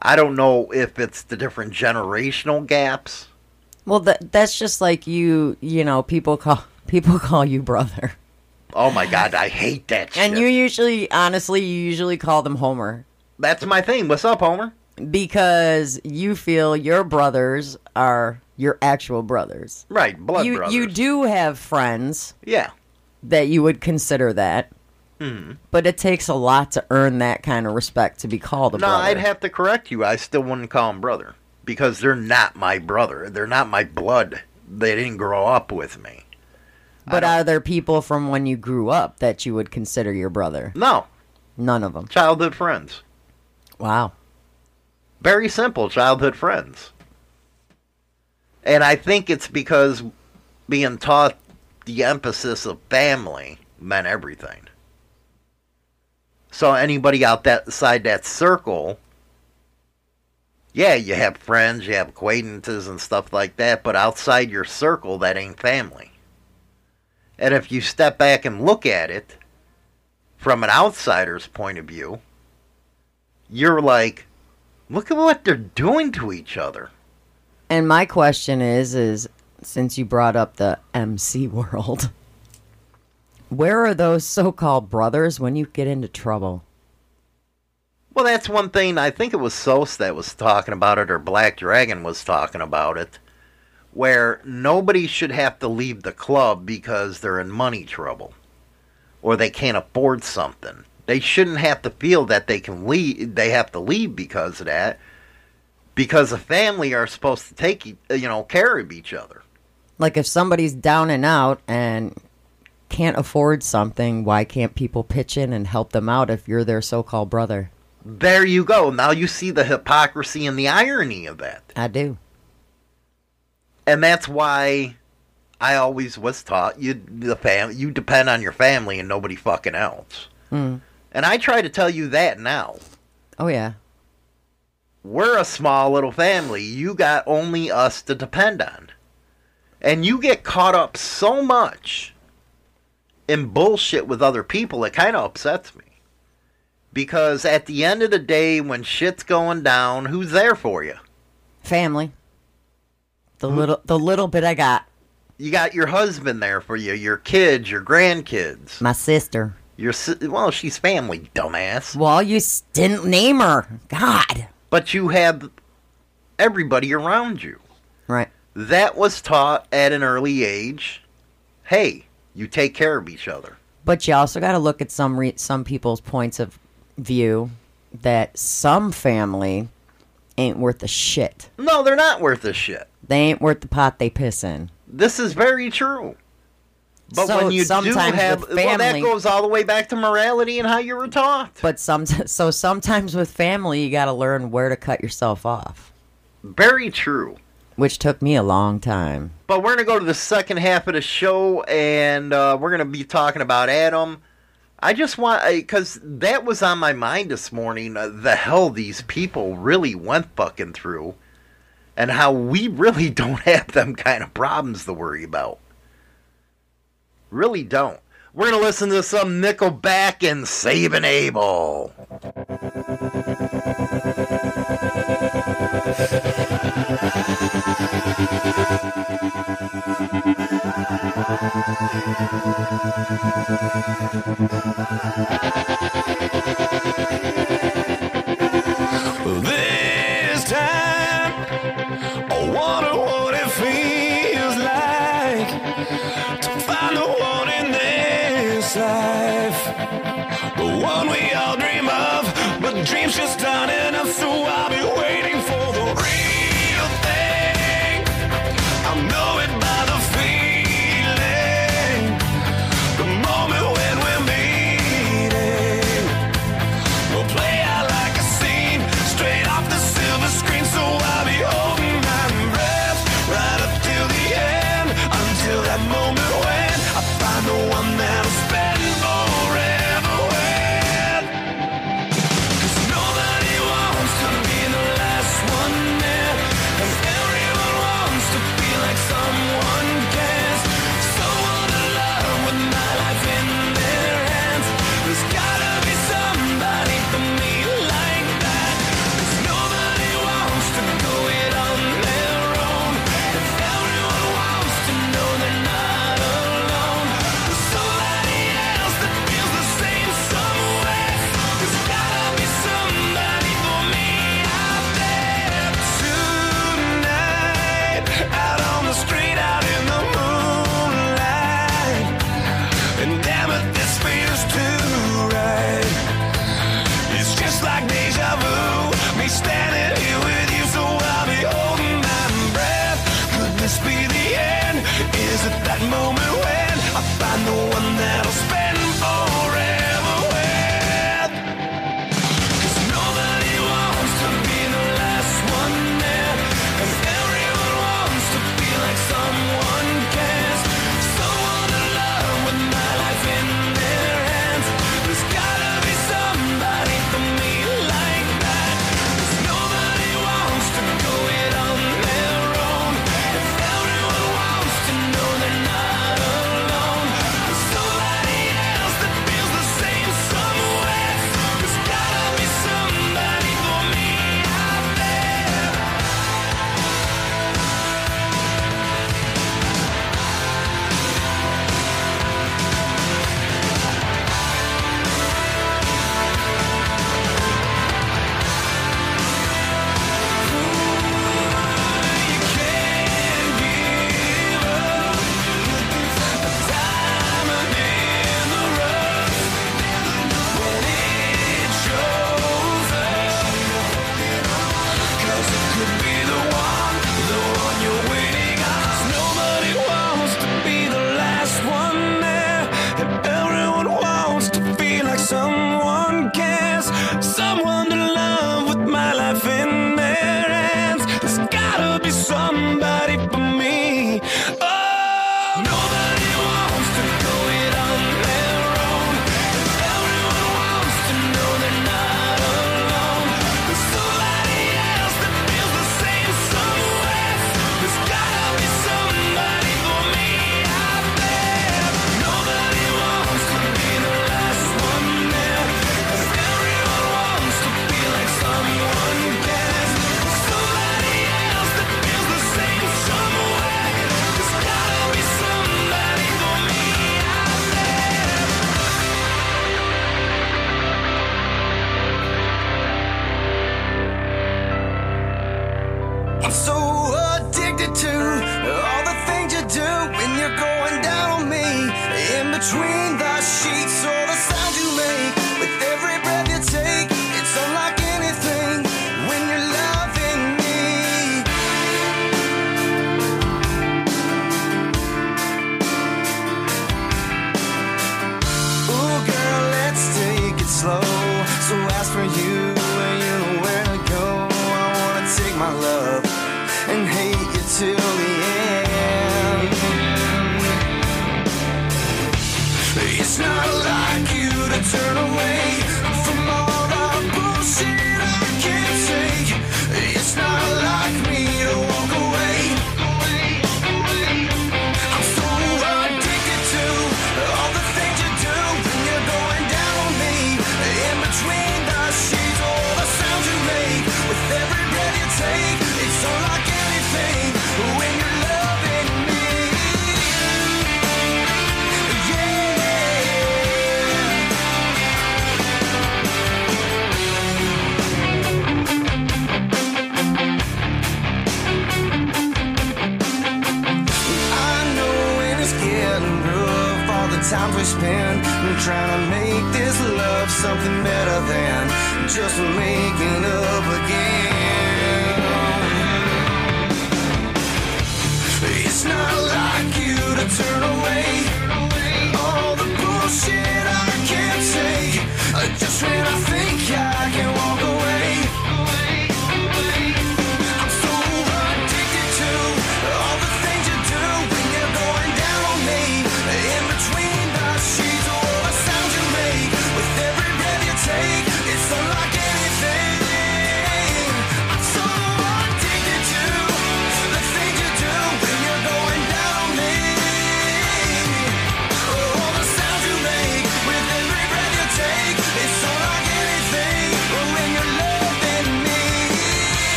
I don't know if it's the different generational gaps. Well, that that's just like you, you know, people call people call you brother. Oh my god, I hate that shit. And you usually honestly, you usually call them Homer That's my thing. What's up, Homer? because you feel your brothers are your actual brothers. Right, blood you brothers. you do have friends Yeah. that you would consider that. Hmm. But it takes a lot to earn that kind of respect to be called a No, brother. No, I'd have to correct you. I still wouldn't call him brother because they're not my brother. They're not my blood. They didn't grow up with me. but are there people from when you grew up that you would consider your brother? No, None of them. childhood friends. Wow. Very simple childhood friends. And I think it's because being taught the emphasis of family meant everything. So anybody out that side that circle, yeah, you have friends, you have acquaintances and stuff like that, but outside your circle, that ain't family. And if you step back and look at it from an outsider's point of view, you're like, look at what they're doing to each other. And my question is is since you brought up the MC world, where are those so-called brothers when you get into trouble? Well, that's one thing. I think it was Sos that was talking about it, or Black Dragon was talking about it, where nobody should have to leave the club because they're in money trouble or they can't afford something. They shouldn't have to feel that they can leave. They have to leave because of that. Because a family are supposed to take e- uh, you know care of each other. Like if somebody's down and out and can't afford something, why can't people pitch in and help them out if you're their so-called brother? There you go. Now you see the hypocrisy and the irony of that. I do. and that's why I always was taught you the fam you depend on your family and nobody fucking else. Mm. And I try to tell you that now. Oh yeah. We're a small little family. You got only us to depend on. And you get caught up so much in bullshit with other people, it kind of upsets me. Because at the end of the day, when shit's going down, who's there for you? Family. The hmm? little the little bit I got. You got your husband there for you, your kids, your grandkids. My sister. Your si- well, she's family, dumbass. Well, you s- didn't name her. God. But you have everybody around you. Right. That was taught at an early age, hey, you take care of each other. But you also got to look at some re- some people's points of view that some family ain't worth a shit. No, they're not worth a shit. They ain't worth the pot they piss in. This is very true. But So when you do sometimes have, with well, that goes all the way back to morality and how you were taught. But some so sometimes with family you got to learn where to cut yourself off, Very true. which took me a long time. But we're gonna go to the second half of the show, and uh, we're gonna be talking about Adam. I just want because that was on my mind this morning. Uh, the hell these people really went fucking through, and how we really don't have them kind of problems to worry about. Really don't. We're gonna listen to some Nickelback and Saving Abel. life. The one we all dream of, but dreams just aren't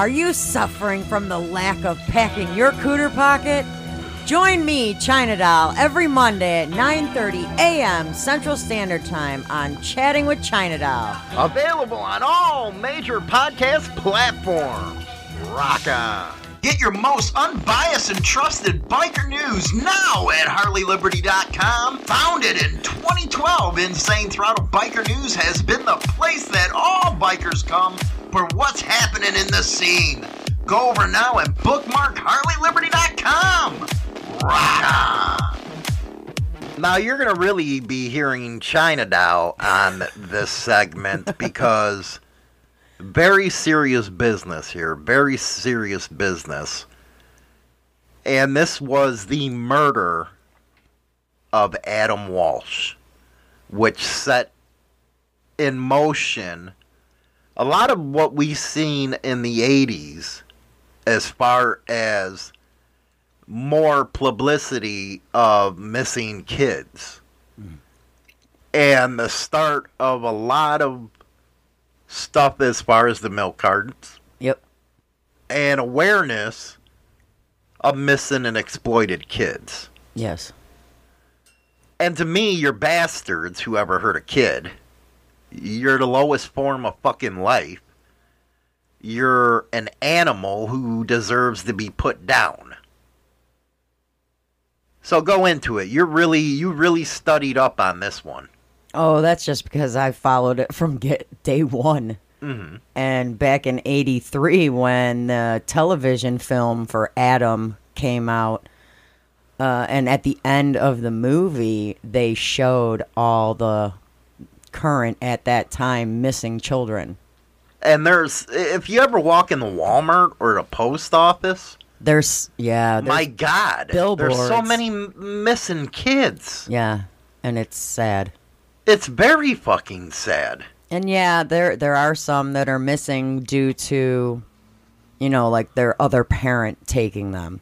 Are you suffering from the lack of packing your cooter pocket? Join me, China Doll, every Monday at 9:30 a.m. Central Standard Time on Chatting with China Doll. Available on all major podcast platforms. Rock on. Get your most unbiased and trusted biker news now at HarleyLiberty.com. Founded in 2012, Insane Throttle Biker News has been the place that all bikers come for what's happening in the scene. Go over now and bookmark HarleyLiberty.com. Rock on. Now you're gonna really be hearing China Doll on this segment because very serious business here, very serious business. And this was the murder of Adam Walsh, which set in motion a lot of what we've seen in the 80s as far as more publicity of missing kids. And the start of a lot of stuff as far as the milk cartons Yep. and awareness of missing and exploited kids. Yes. And to me, you're bastards who ever hurt a kid. You're the lowest form of fucking life. You're an animal who deserves to be put down. So go into it. You're really you really studied up on this one. Oh, that's just because I followed it from get day one. Mm-hmm. And back in '83, when the television film for Adam came out, uh, and at the end of the movie, they showed all the current at that time missing children. And there's if you ever walk in the Walmart or the post office, There's yeah, there's, my God, there's so many m- missing kids. yeah, and it's sad. It's very fucking sad. And yeah, there there are some that are missing due to, you know, like their other parent taking them.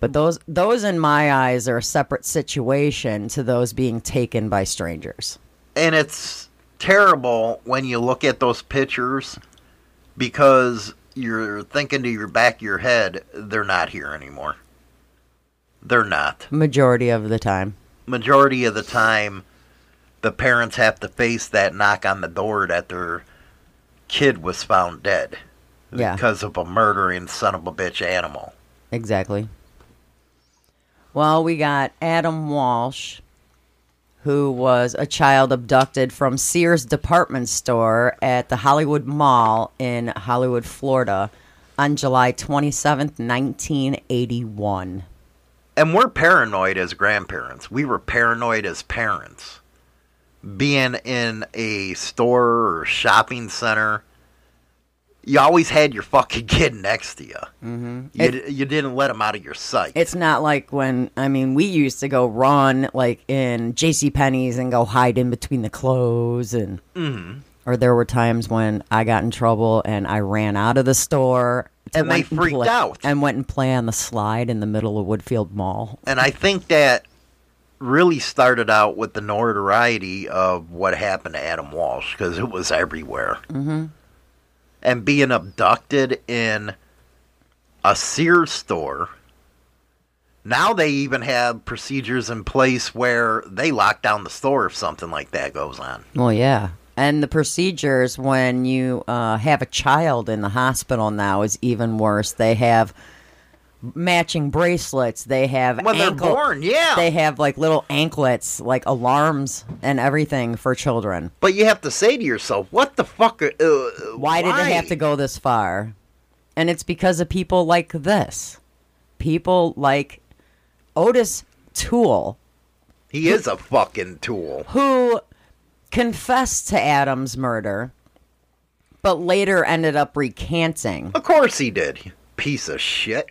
But those those in my eyes are a separate situation to those being taken by strangers. And it's terrible when you look at those pictures because you're thinking to your back of your head, they're not here anymore. They're not. Majority of the time. Majority of the time, the parents have to face that knock on the door that their kid was found dead Yeah. because of a murdering son of a bitch animal. Exactly. Well, we got Adam Walsh, who was a child abducted from Sears department store at the Hollywood Mall in Hollywood, Florida on July 27th, 1981. And we're paranoid as grandparents. We were paranoid as parents. Being in a store or shopping center, you always had your fucking kid next to you. Mm-hmm. You, It- you didn't let him out of your sight. It's not like when, I mean, we used to go run like in J.C. Penney's and go hide in between the clothes and. Or there were times when I got in trouble and I ran out of the store. to And they freaked play- out. And went and play on the slide in the middle of Woodfield Mall. and I think that really started out with the notoriety of what happened to Adam Walsh because it was everywhere. Mm-hmm. And being abducted in a Sears store. Now they even have procedures in place where they lock down the store if something like that goes on. Well, yeah. And the procedures when you uh, have a child in the hospital now is even worse. They have matching bracelets. They have When they're ankle- born, yeah. They have like little anklets, like alarms and everything for children. But you have to say to yourself, what the fuck? Uh, Why, did it have to go this far? And it's because of people like this. People like Otis Toole, He is a fucking tool. who confessed to Adam's murder, but later ended up recanting. Of course he did. Piece of shit.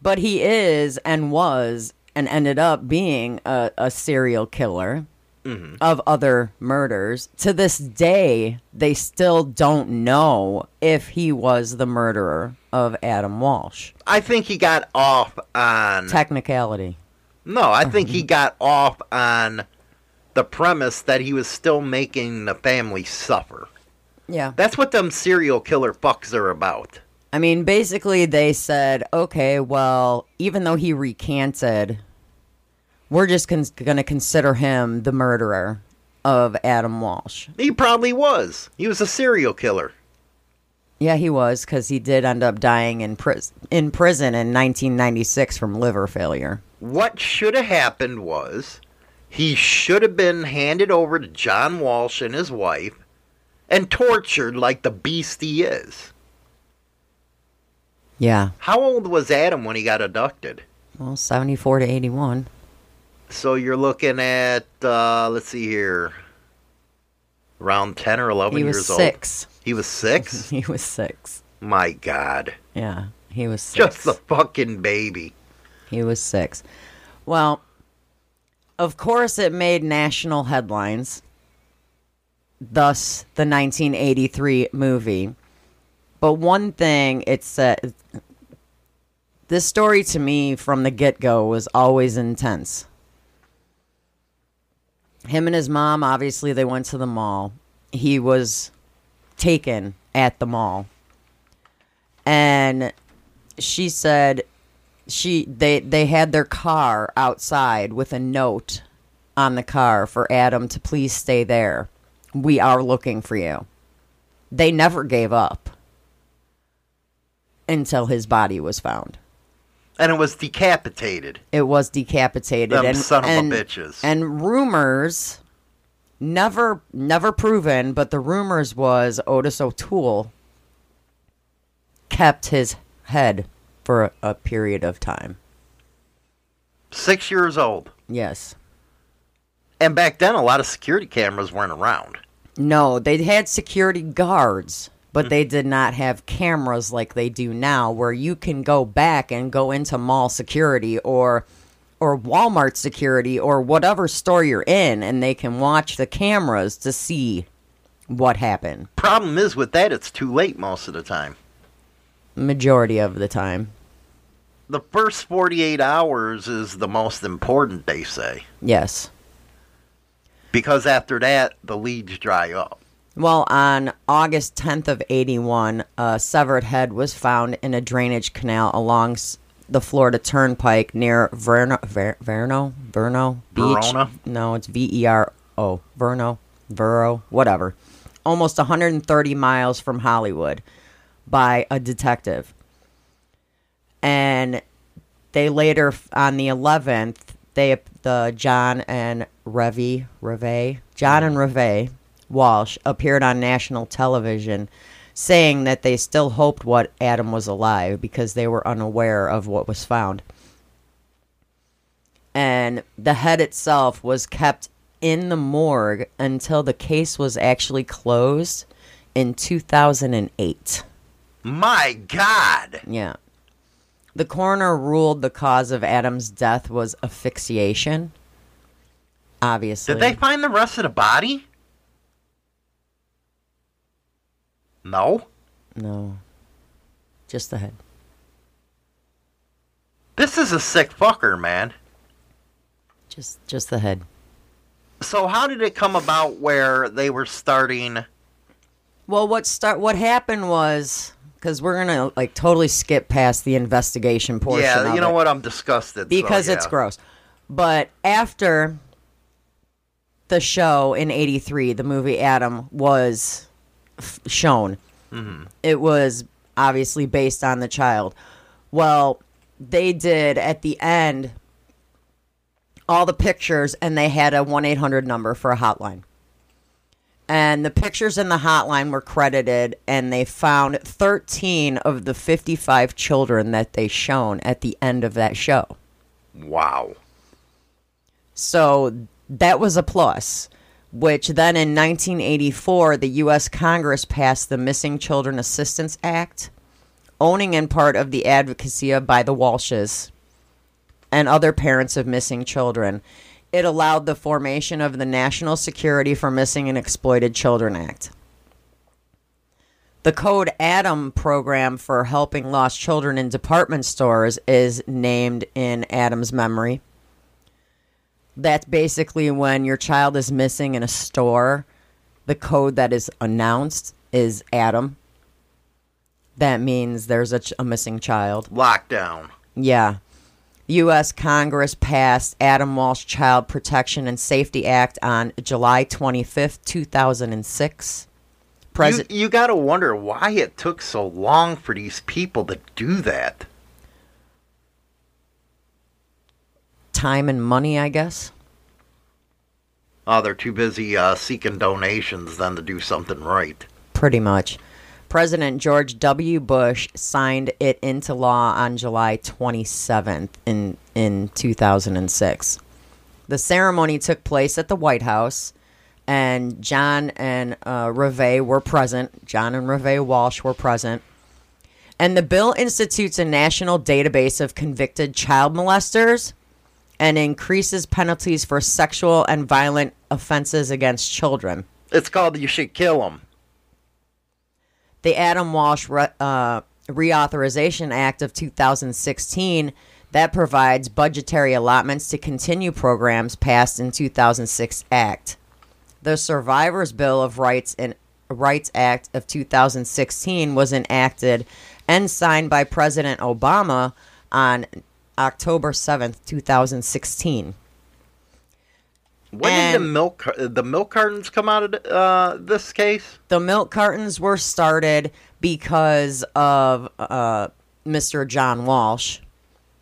But he is and was and ended up being a, a serial killer mm-hmm. of other murders. To this day, they still don't know if he was the murderer of Adam Walsh. I think he got off on. Technicality. No, I think he got off on the premise that he was still making the family suffer. Yeah. That's what them serial killer fucks are about. I mean, basically, they said, okay, well, even though he recanted, we're just con- going to consider him the murderer of Adam Walsh. He probably was. He was a serial killer. Yeah, he was because he did end up dying in pris- in prison in 1996 from liver failure. What should have happened was he should have been handed over to John Walsh and his wife and tortured like the beast he is. Yeah, How old was Adam when he got abducted? well, 74 to 81. So you're looking at, uh, let's see here, around 10 or 11 He years was old. six. He was six? He was six. My God. Yeah, he was six. Just a fucking baby. He was six. Well, of course, it made national headlines. Thus, the 1983 movie. But one thing it said, this story to me from the get go was always intense. Him and his mom, obviously, they went to the mall. He was taken at the mall. And she said she they they had their car outside with a note on the car for Adam to please stay there. We are looking for you. They never gave up until his body was found. And it was decapitated. It was decapitated Them and son of a and, bitches. And rumors never never proven, but the rumors was Otis O'Toole kept his head for a, a period of time. Six years old. Yes. And back then, a lot of security cameras weren't around. No, they had security guards, but mm. they did not have cameras like they do now where you can go back and go into mall security or or Walmart security or whatever store you're in and they can watch the cameras to see what happened. Problem is with that, it's too late most of the time. Majority of the time. The first 48 hours is the most important, they say. Yes. Because after that, the leads dry up. Well, on August 10th of 81, a severed head was found in a drainage canal along the Florida Turnpike near Verno, Ver, Verno, Verno Beach. Verona? No, it's V E R O, Verno, Vero, whatever. Almost 130 miles from Hollywood by a detective. And they later, on the 11th, they the John and Revy Reve John and Reve Walsh appeared on national television saying that they still hoped what Adam was alive because they were unaware of what was found. And the head itself was kept in the morgue until the case was actually closed in 2008. My God! Yeah. The coroner ruled the cause of Adam's death was asphyxiation. Obviously. Did they find the rest of the body? No. No. Just the head. This is a sick fucker, man. Just just the head. So how did it come about where they were starting? Well, what start what happened was cuz we're going to like totally skip past the investigation portion yeah, of you know it what? I'm disgusted. so, because it's gross. But after the show in 83, the movie Adam was f- shown. Mm-hmm. It was obviously based on the child. Well, they did at the end all the pictures and they had a 1 800 number for a hotline. And the pictures in the hotline were credited, and they found 13 of the 55 children that they shown at the end of that show. Wow. So that was a plus. Which then in 1984, the U.S. Congress passed the Missing Children Assistance Act, owning in part of the advocacy of by the Walshes and other parents of missing children. It allowed the formation of the National Security for Missing and Exploited Children Act. The Code Adam program for helping lost children in department stores is named in Adam's memory. That's basically when your child is missing in a store, the code that is announced is Adam. That means there's a, ch- a missing child. Lockdown. Yeah. U.S. Congress passed Adam Walsh Child Protection and Safety Act on July 25th, 2006. You, President. you got to wonder why it took so long for these people to do that. Time and money, I guess. Oh, they're too busy uh, seeking donations then to do something right. Pretty much. President George W. Bush signed it into law on July 27th in, in 2006. The ceremony took place at the White House, and John and uh, Reve were present. John and Reve Walsh were present. And the bill institutes a national database of convicted child molesters and increases penalties for sexual and violent offenses against children. It's called You Should Kill Them. the Adam Walsh Re- uh, Reauthorization Act of 2016 that provides budgetary allotments to continue programs passed in 2006 Act. The Survivors Bill of Rights and Rights Act of 2016 was enacted and signed by President Obama on October 7th, 2016. When did the milk the milk cartons come out of uh, this case? The milk cartons were started because of uh, Mr. John Walsh.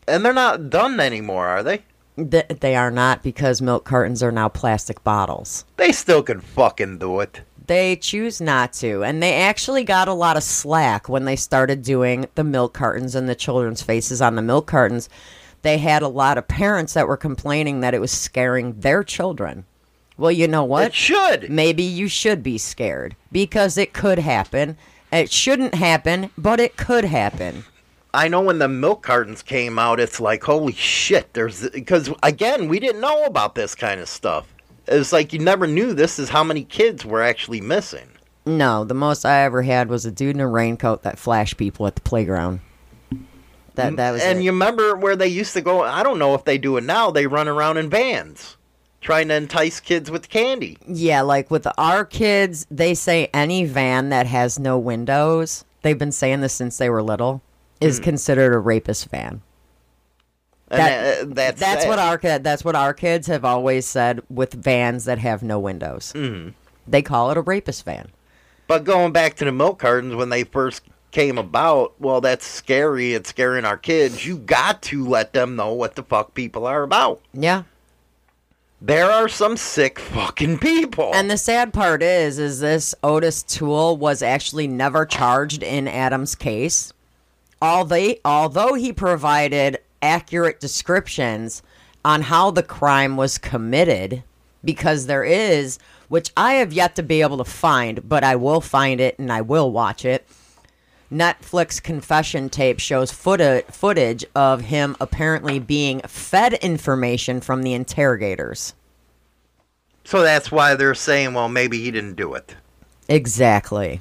And they're not done anymore, are they? Th- they are not because milk cartons are now plastic bottles. They still can fucking do it. They choose not to, and they actually got a lot of slack when they started doing the milk cartons and the children's faces on the milk cartons. They had a lot of parents that were complaining that it was scaring their children. Well, you know what? It should. Maybe you should be scared because it could happen. It shouldn't happen, but it could happen. I know when the milk cartons came out, it's like, holy shit, there's. Because, again, we didn't know about this kind of stuff. It's like you never knew this is how many kids were actually missing. No, the most I ever had was a dude in a raincoat that flashed people at the playground. That that was and it. you remember where they used to go? I don't know if they do it now. They run around in vans trying to entice kids with candy. Yeah, like with our kids, they say any van that has no windows, they've been saying this since they were little, is hmm. considered a rapist van. That- uh, that's That's what our that's what our kids have always said with vans that have no windows. They call it a rapist van. But going back to the milk cartons when they first came about, well, that's scary. It's scaring our kids. You got to let them know what the fuck people are about. Yeah. There are some sick fucking people. And the sad part is, is this Otis Toole was actually never charged in Adam's case. Although, although he provided accurate descriptions on how the crime was committed, because there is, which I have yet to be able to find, but I will find it and I will watch it. Netflix confession tape shows footage footage of him apparently being fed information from the interrogators. so that's why they're saying, well, maybe he didn't do it. Exactly.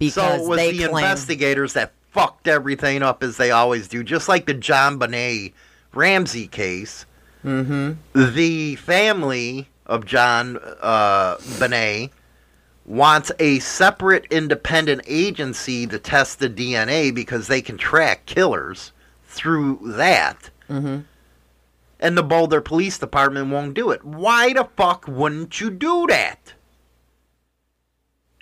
Because so it was the claim investigators that fucked everything up as they always do, just like the JonBenét Ramsey case. Mm-hmm. The family of John uh, Bonet wants a separate independent agency to test the DNA because they can track killers through that. Mm-hmm. And the Boulder Police Department won't do it. Why the fuck wouldn't you do that?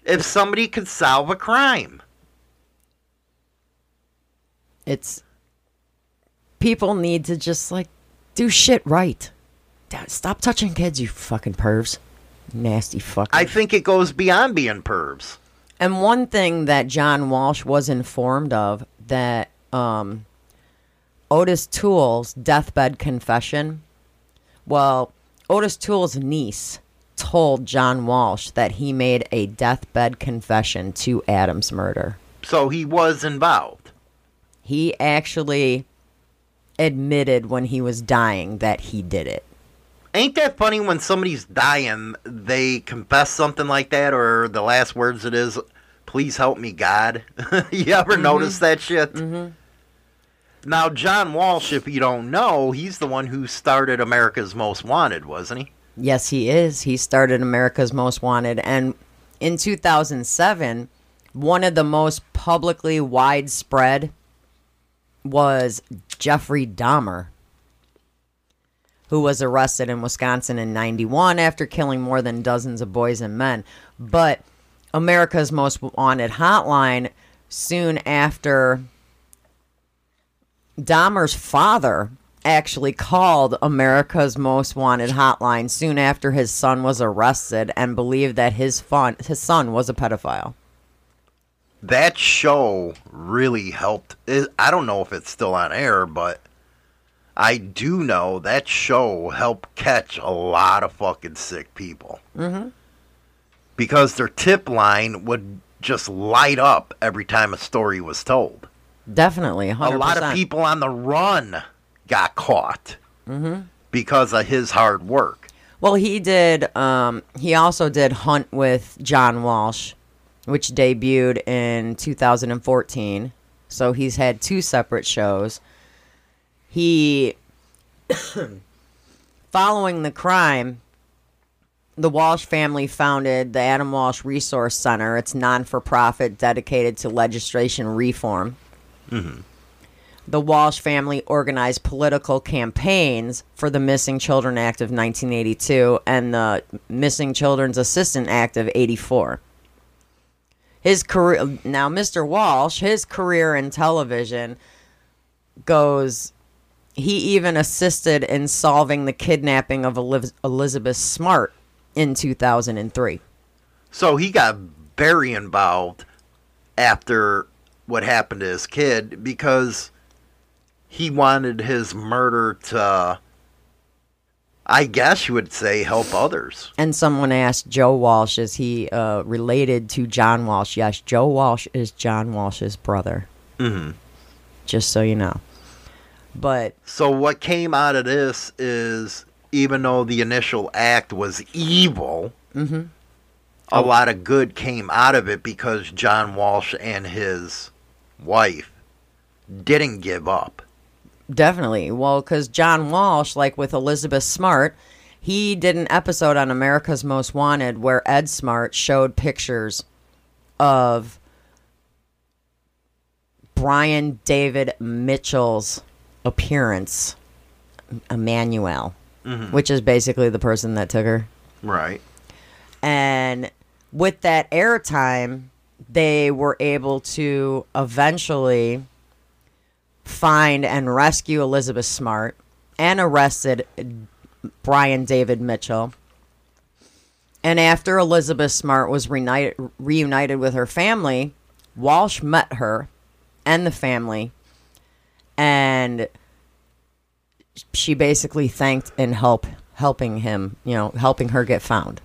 If somebody could solve a crime. It's people need to just like do shit right. Stop touching kids, you fucking pervs. Nasty fuck. I think it goes beyond being pervs. And one thing that John Walsh was informed of that um, Otis Toole's deathbed confession. Well, Otis Toole's niece told John Walsh that he made a deathbed confession to Adam's murder. So he was involved. He actually admitted when he was dying that he did it. Ain't that funny when somebody's dying, they confess something like that, or the last words it is, please help me, God? you ever notice that shit? Mm-hmm. Now, John Walsh, if you don't know, he's the one who started America's Most Wanted, wasn't he? Yes, he is. He started America's Most Wanted. And in 2007, one of the most publicly widespread was Jeffrey Dahmer, who was arrested in Wisconsin in 91 after killing more than dozens of boys and men. But America's Most Wanted hotline, soon after Dahmer's father actually called America's Most Wanted hotline soon after his son was arrested and believed that his fun, his son was a pedophile. That show really helped. I don't know if it's still on air, but I do know that show helped catch a lot of fucking sick people. Mm-hmm. Because their tip line would just light up every time a story was told. Definitely, 100%. A lot of people on the run got caught because of his hard work. Well, he did. Um, he also did Hunt with John Walsh, which debuted in 2014. So he's had two separate shows. He, following the crime, the Walsh family founded the Adam Walsh Resource Center. It's non for profit, dedicated to legislation reform. Mm-hmm. The Walsh family organized political campaigns for the Missing Children Act of 1982 and the Missing Children's Assistant Act of 84. His career now, Mr. Walsh, his career in television goes. He even assisted in solving the kidnapping of Elizabeth Smart in 2003. So he got very involved after what happened to his kid because he wanted his murder to I guess you would say help others. And someone asked Joe Walsh, is he uh, related to John Walsh? Yes, Joe Walsh is John Walsh's brother. Mm-hmm. Just so you know. But So what came out of this is even though the initial act was evil, hmm a lot of good came out of it because John Walsh and his wife didn't give up. Definitely. Well, because John Walsh, like with Elizabeth Smart, he did an episode on America's Most Wanted where Ed Smart showed pictures of Brian David Mitchell's appearance, Emmanuel, Mhm. which is basically the person that took her. Right. And with that airtime, they were able to eventually find and rescue Elizabeth Smart and arrested Brian David Mitchell. And after Elizabeth Smart was reunited, reunited with her family, Walsh met her and the family, and she basically thanked and help helping him, you know, helping her get found.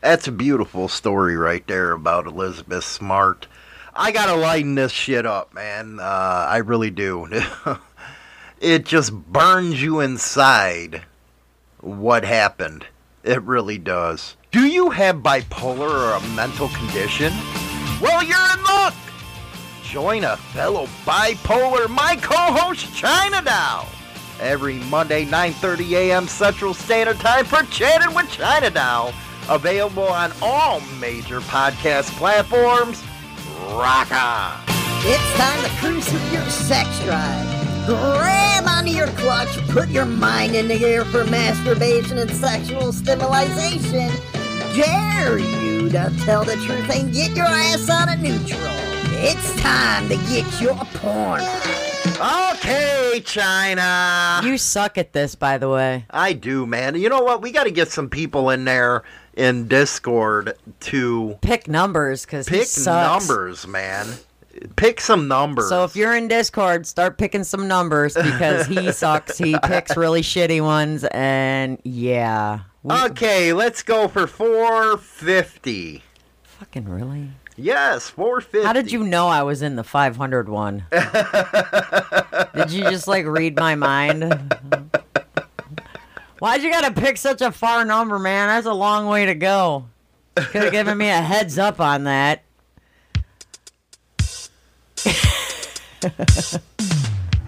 That's a beautiful story right there about Elizabeth Smart. I gotta lighten this shit up, man. Uh, I really do. it just burns you inside what happened. It really does. Do you have bipolar or a mental condition? Well, you're in luck. Join a fellow bipolar, my co-host China Doll, every Monday 9:30 a.m. Central Standard Time for Chatting with China Doll. Available on all major podcast platforms. Rock on! It's time to cruise through your sex drive. Grab onto your clutch, put your mind in the air for masturbation and sexual stimulation. Dare you to tell the truth and get your ass out of neutral. It's time to get your porn on. Okay, China. You suck at this, by the way. I do, man. You know what? We got to get some people in there in Discord to Pick numbers because he pick numbers, man. Pick some numbers. So if you're in Discord, start picking some numbers because he sucks. He picks really shitty ones, and yeah, We- okay, let's go for 450. fucking really. Yes, 450. How did you know I was in the 500 one? did you just like read my mind? Why'd you gotta pick such a far number, man? That's a long way to go. Could have given me a heads up on that.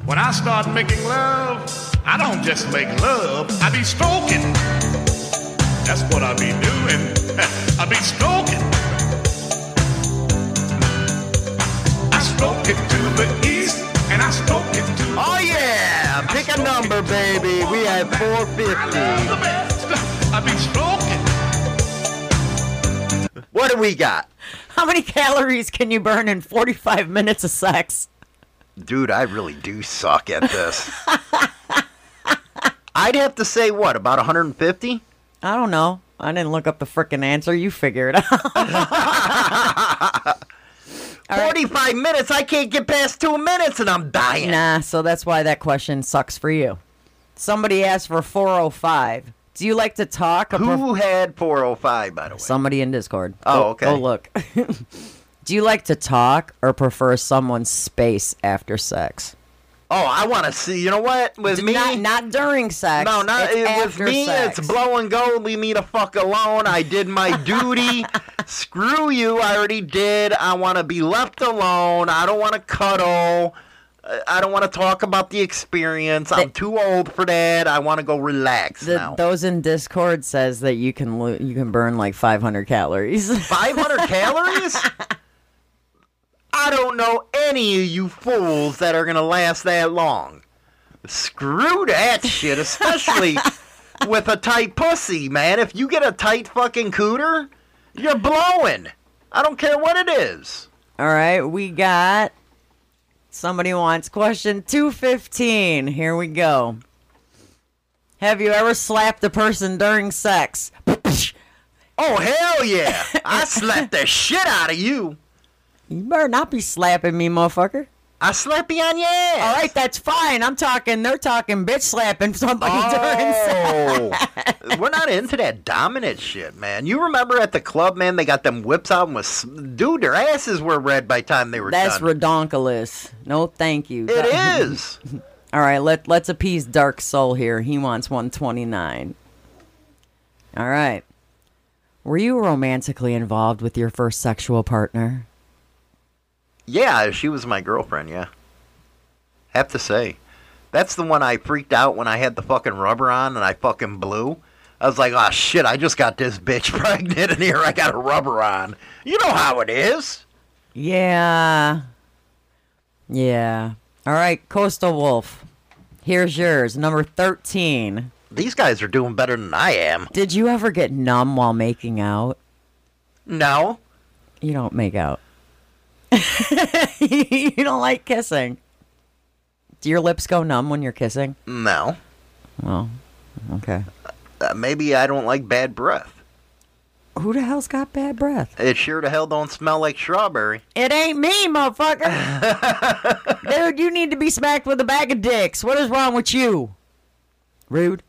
When I start making love, I don't just make love, I be stroking. That's what I be doing. I be stroking. I stroke it to the east and I stroke baby. We have 450. What do we got? How many calories can you burn in 45 minutes of sex? Dude, I really do suck at this. I'd have to say, what, about 150? I don't know. I didn't look up the freaking answer. You figure it out. 45 right. minutes. I can't get past two minutes and I'm dying. Nah, so that's why that question sucks for you. Somebody asked for 405. Do you like to talk? Who had 405 by the way? Somebody in Discord. Oh, Go- okay. Oh, look. Do you like to talk or prefer someone's space after sex? Oh, I want to see. You know what? With me, not, not during sex. no, not it's it- with me. sex. It's blow and go. Leave me the fuck alone. I did my duty. Screw you. I already did. I want to be left alone. I don't want to cuddle. I- don't want to talk about the experience. I'm too old for that. I want to go relax The, now. those in Discord says that you can lo- you can burn like 500 calories. 500 calories? I don't know any of you fools that are going to last that long. Screw that shit, especially with a tight pussy, man. If you get a tight fucking cooter, you're blowing. I don't care what it is. All right, we got somebody wants question 215. Here we go. Have you ever slapped a person during sex? Oh, hell yeah. I slapped the shit out of you. You better not be slapping me, motherfucker. I slap you on your ass. All right, that's fine. I'm talking. They're talking bitch slapping somebody during oh. sex. Oh, we're not into that dominant shit, man. You remember at the club, man? They got them whips out and was dude. Their asses were red by the time they were That's done. redonkulous. No, thank you. It is. All right, let let's appease Dark Soul here. He wants 129. All right. Were you romantically involved with your first sexual partner? Yeah, she was my girlfriend. Yeah, have to say, that's the one I freaked out when I had the fucking rubber on and I fucking blew. I was like, oh shit, I just got this bitch pregnant and here I got a rubber on. You know how it is. Yeah. Yeah. All right, Coastal Wolf. Here's yours, number 13. These guys are doing better than I am. Did you ever get numb while making out? No. You don't make out. you don't like kissing. Do your lips go numb when you're kissing? No. Well, okay. Uh, maybe I don't like bad breath. Who the hell's got bad breath? It sure the hell don't smell like strawberry. It ain't me, motherfucker. Dude, you need to be smacked with a bag of dicks. What is wrong with you? Rude.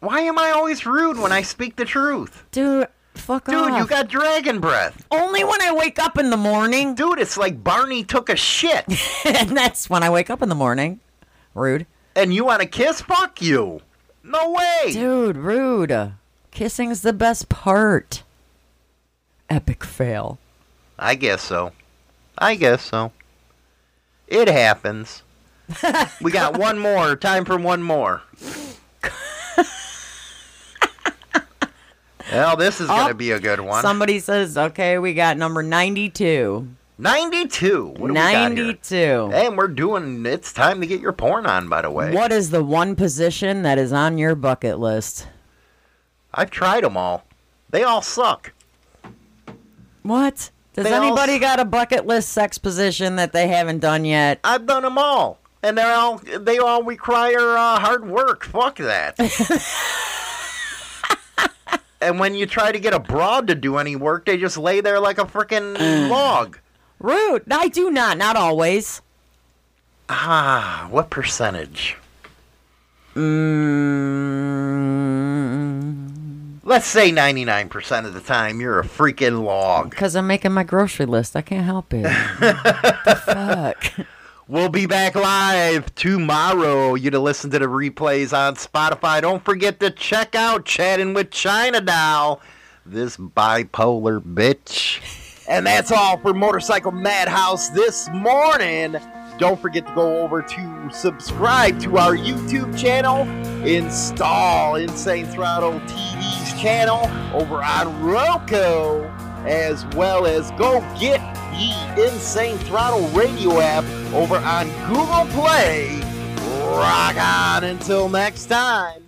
Why am I always rude when I speak the truth? Dude, fuck Dude, off. you got dragon breath. Only when I wake up in the morning. Dude, it's like Barney took a shit. and that's when I wake up in the morning. Rude. and you want to kiss? Fuck you. No way. Dude, rude. Kissing's the best part. Epic fail. I guess so. I guess so. It happens. we got one more. Time for one more. well, this is going Oh, to be a good one. Somebody says, okay, we got number 92. 92. What do we got here? 92. And we're doing, it's time to get your porn on, by the way. What is the one position that is on your bucket list? I've tried them all. They all suck. What? Does They anybody s- got a bucket list sex position that they haven't done yet? I've done them all. And they're all, they all require uh, hard work. Fuck that. and when you try to get a broad to do any work, they just lay there like a freaking log. Rude. I do not. Not always. Ah, what percentage? Mm, Let's say 99% of the time you're a freaking log. Because I'm making my grocery list. I can't help it. the fuck? We'll be back live tomorrow. You to listen to the replays on Spotify. Don't forget to check out Chatting with China Doll, this bipolar bitch. And that's all for Motorcycle Madhouse this morning. Don't forget to go over to subscribe to our YouTube channel, install Insane Throttle TV's channel over on Roku, as well as go get the Insane Throttle radio app over on Google Play. Rock on until next time.